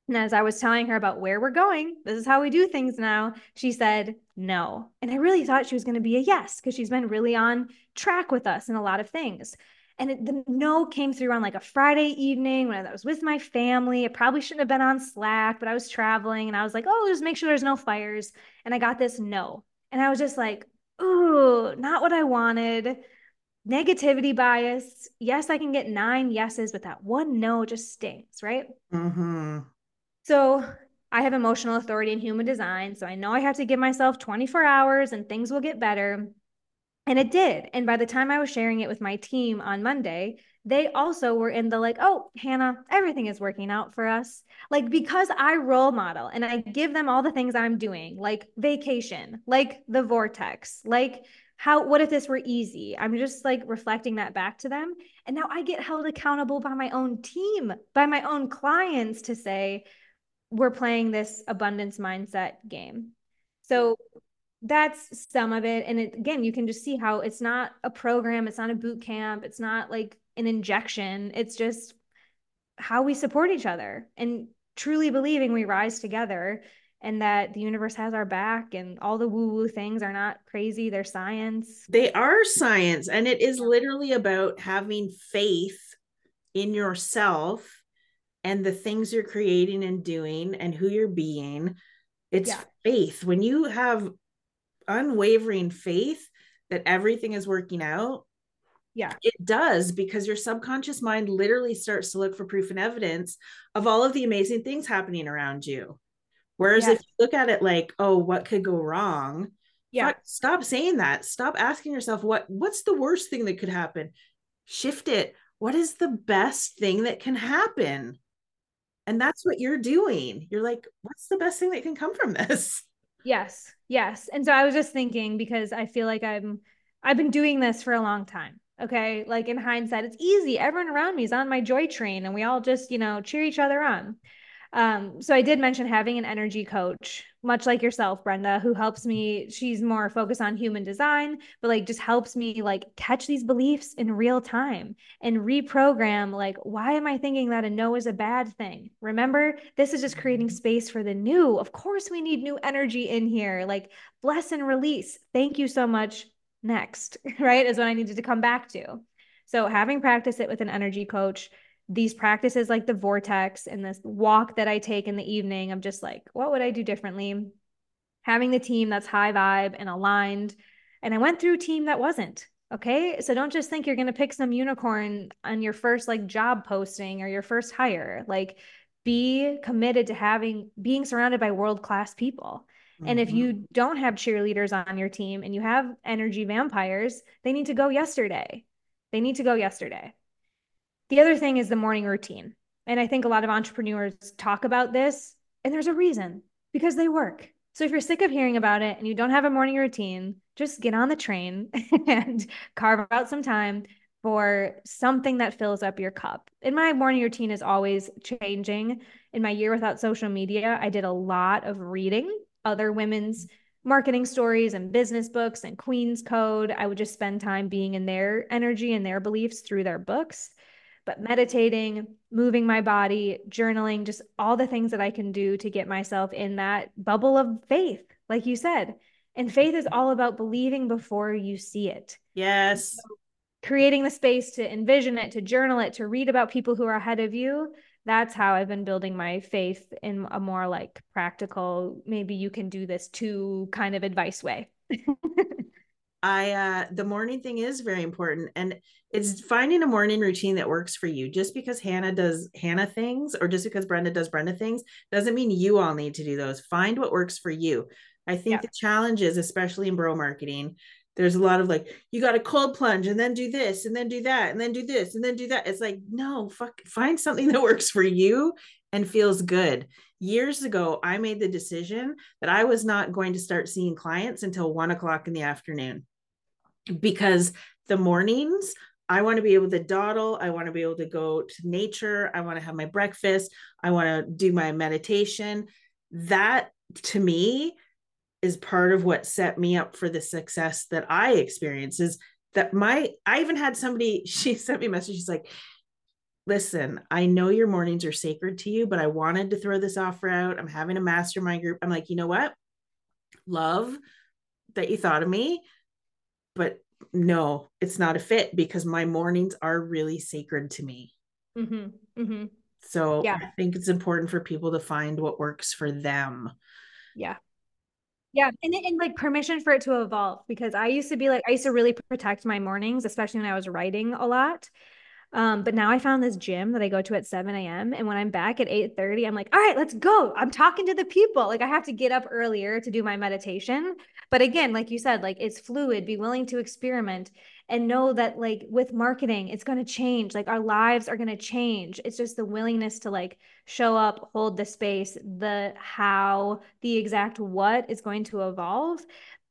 And as I was telling her about where we're going, this is how we do things now, she said no. And I really thought she was going to be a yes because she's been really on track with us in a lot of things. And it, the no came through on like a Friday evening when I was with my family. It probably shouldn't have been on Slack, but I was traveling and I was like, oh, just make sure there's no fires. And I got this no. And I was just like, ooh, not what I wanted. Negativity bias. Yes, I can get nine yeses, but that one no just stings, right? Mm-hmm. So I have emotional authority in human design. So I know I have to give myself 24 hours and things will get better. And it did. And by the time I was sharing it with my team on Monday, they also were in the like, oh, Hanna, everything is working out for us. Like, because I role model and I give them all the things I'm doing, like vacation, like the vortex, like how, what if this were easy? I'm just like reflecting that back to them. And now I get held accountable by my own team, by my own clients to say, we're playing this abundance mindset game. So that's some of it. And it, again, you can just see how it's not a program, it's not a boot camp, it's not like an injection. It's just how we support each other and truly believing we rise together and that the universe has our back and all the woo woo things are not crazy. They're science. They are science. And it is literally about having faith in yourself and the things you're creating and doing and who you're being. It's yeah. faith. When you have unwavering faith that everything is working out, yeah. It does because your subconscious mind literally starts to look for proof and evidence of all of the amazing things happening around you. Whereas if you look at it like, oh, what could go wrong? Yeah. Stop saying that. Stop asking yourself what what's the worst thing that could happen? Shift it. What is the best thing that can happen? And that's what you're doing. You're like, what's the best thing that can come from this? Yes. Yes. And so I was just thinking because I feel like I'm I've been doing this for a long time. Okay. Like in hindsight, it's easy. Everyone around me is on my joy train and we all just, you know, cheer each other on. Um, so I did mention having an energy coach, much like yourself, Brenna, who helps me. She's more focused on human design, but like just helps me like catch these beliefs in real time and reprogram like, why am I thinking that a no is a bad thing? Remember, this is just creating space for the new. Of course, we need new energy in here. Like bless and release. Thank you so much. Next, right? Is what I needed to come back to. So having practiced it with an energy coach these practices like the vortex and this walk that I take in the evening of just like, what would I do differently? Having the team that's high vibe and aligned. And I went through a team that wasn't. Okay. So don't just think you're going to pick some unicorn on your first like job posting or your first hire. Like be committed to having being surrounded by world class people. Mm-hmm. And if mm-hmm. you don't have cheerleaders on your team and you have energy vampires, they need to go yesterday. They need to go yesterday. The other thing is the morning routine. And I think a lot of entrepreneurs talk about this, and there's a reason because they work. So if you're sick of hearing about it and you don't have a morning routine, just get on the train and carve out some time for something that fills up your cup. And my morning routine is always changing. In my year without social media, I did a lot of reading other women's marketing stories and business books and Queen's Code. I would just spend time being in their energy and their beliefs through their books but meditating, moving my body, journaling, just all the things that I can do to get myself in that bubble of faith, like you said. And faith is all about believing before you see it. Yes. So creating the space to envision it, to journal it, to read about people who are ahead of you. That's how I've been building my faith in a more like practical, maybe you can do this too kind of advice way. I uh the morning thing is very important and it's finding a morning routine that works for you. Just because Hanna does Hanna things or just because Brenna does Brenna things doesn't mean you all need to do those. Find what works for you. I think yeah. the challenge is especially in bro marketing there's a lot of like you got to cold plunge and then do this and then do that and then do this and then do that it's like no fuck find something that works for you and feels good years ago i made the decision that i was not going to start seeing clients until one o'clock in the afternoon because the mornings I want to be able to dawdle. I want to be able to go to nature. I want to have my breakfast. I want to do my meditation. That to me is part of what set me up for the success that I experience is that my I even had somebody she sent me a message she's like listen I know your mornings are sacred to you but I wanted to throw this offer out I'm having a mastermind group I'm like you know what love that you thought of me but no it's not a fit because my mornings are really sacred to me mm-hmm. Mm-hmm. so yeah. I think it's important for people to find what works for them yeah yeah. And, and like permission for it to evolve because I used to be like, I used to really protect my mornings, especially when I was writing a lot. Um, but now I found this gym that I go to at 7 a.m. And when I'm back at 8 30, I'm like, all right, let's go. I'm talking to the people. Like I have to get up earlier to do my meditation. But again, like you said, like it's fluid, be willing to experiment and know that like with marketing it's going to change. Like our lives are going to change. It's just the willingness to like show up hold the space the how the exact what is going to evolve.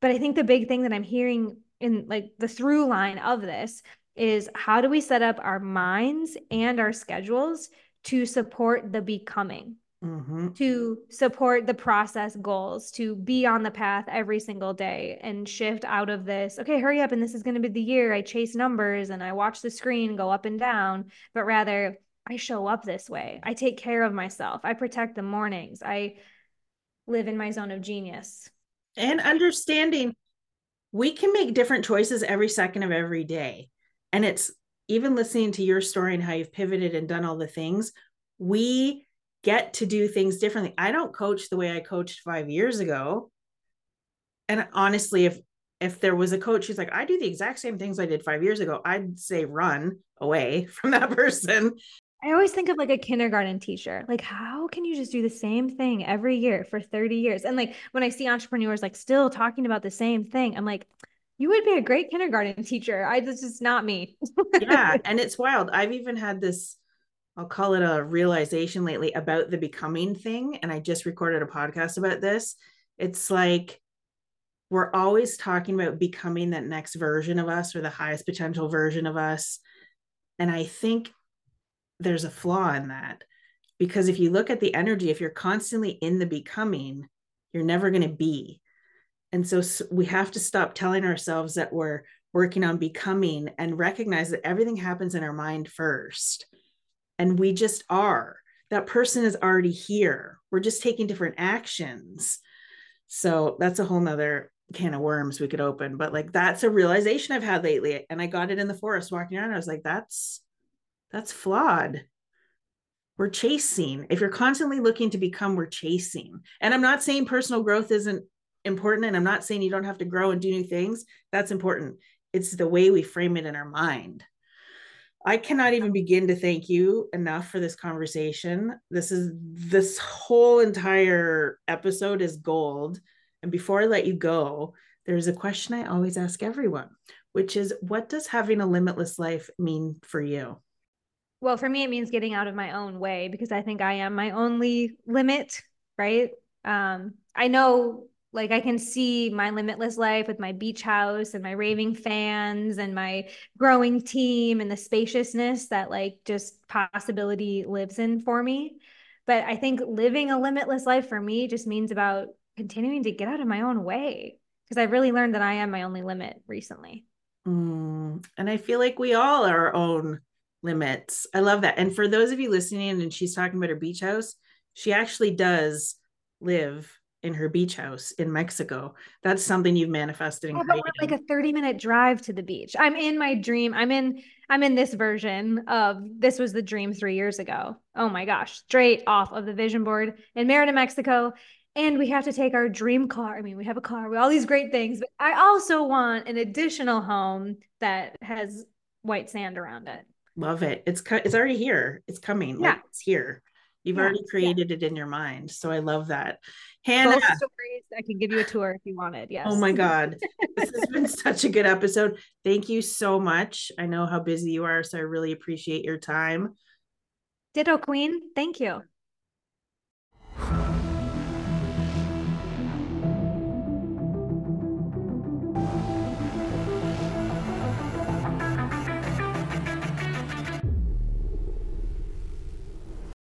But i think the big thing that i'm hearing in like the through line of this is how do we set up our minds and our schedules to support the becoming mm-hmm. to support the process goals, to be on the path every single day and shift out of this, okay, hurry up. And this is going to be the year I chase numbers and I watch the screen go up and down, but rather I show up this way. I take care of myself. I protect the mornings. I live in my zone of genius. And understanding we can make different choices every second of every day. And it's even listening to your story and how you've pivoted and done all the things, we get to do things differently. I don't coach the way I coached five years ago. And honestly, if if there was a coach who's like, I do the exact same things I did five years ago, I'd say run away from that person. I always think of like a kindergarten teacher. Like, how can you just do the same thing every year for 30 years? And like when I see entrepreneurs like still talking about the same thing, I'm like, you would be a great kindergarten teacher. I this is not me. yeah. And it's wild. I've even had this I'll call it a realization lately about the becoming thing. And I just recorded a podcast about this. It's like we're always talking about becoming that next version of us or the highest potential version of us. And I think there's a flaw in that because if you look at the energy, if you're constantly in the becoming, you're never going to be. And so we have to stop telling ourselves that we're working on becoming and recognize that everything happens in our mind first. And we just are. That person is already here. We're just taking different actions. So that's a whole nother can of worms we could open. But like that's a realization I've had lately. And I got it in the forest walking around. I was like, that's that's flawed. We're chasing. If you're constantly looking to become, we're chasing. And I'm not saying personal growth isn't important. And I'm not saying you don't have to grow and do new things. That's important. It's the way we frame it in our mind. I cannot even begin to thank you enough for this conversation. This is this whole entire episode is gold. And before I let you go, there's a question I always ask everyone, which is what does having a limitless life mean for you? Well, for me, it means getting out of my own way because I think I am my only limit, right? Um, I know like I can see my limitless life with my beach house and my raving fans and my growing team and the spaciousness that like just possibility lives in for me. But I think living a limitless life for me just means about continuing to get out of my own way because I've really learned that I am my only limit recently. Mm, and I feel like we all are our own limits. I love that. And for those of you listening, and she's talking about her beach house, she actually does live in her beach house in Mexico. That's something you've manifested. And yeah, like a 30 minute drive to the beach. I'm in my dream. I'm in, I'm in this version of this was the dream three years ago. Oh my gosh, straight off of the vision board in Merida, Mexico. And we have to take our dream car. I mean, we have a car, we all these great things, but I also want an additional home that has white sand around it. Love it. It's it's already here. It's coming. Yeah. Like it's here. You've yeah, already created yeah. it in your mind. So I love that. Hanna. Both stories. I can give you a tour if you wanted. Oh yes. Oh my God. this has been such a good episode. Thank you so much. I know how busy you are. So I really appreciate your time. Ditto, Queen. Thank you.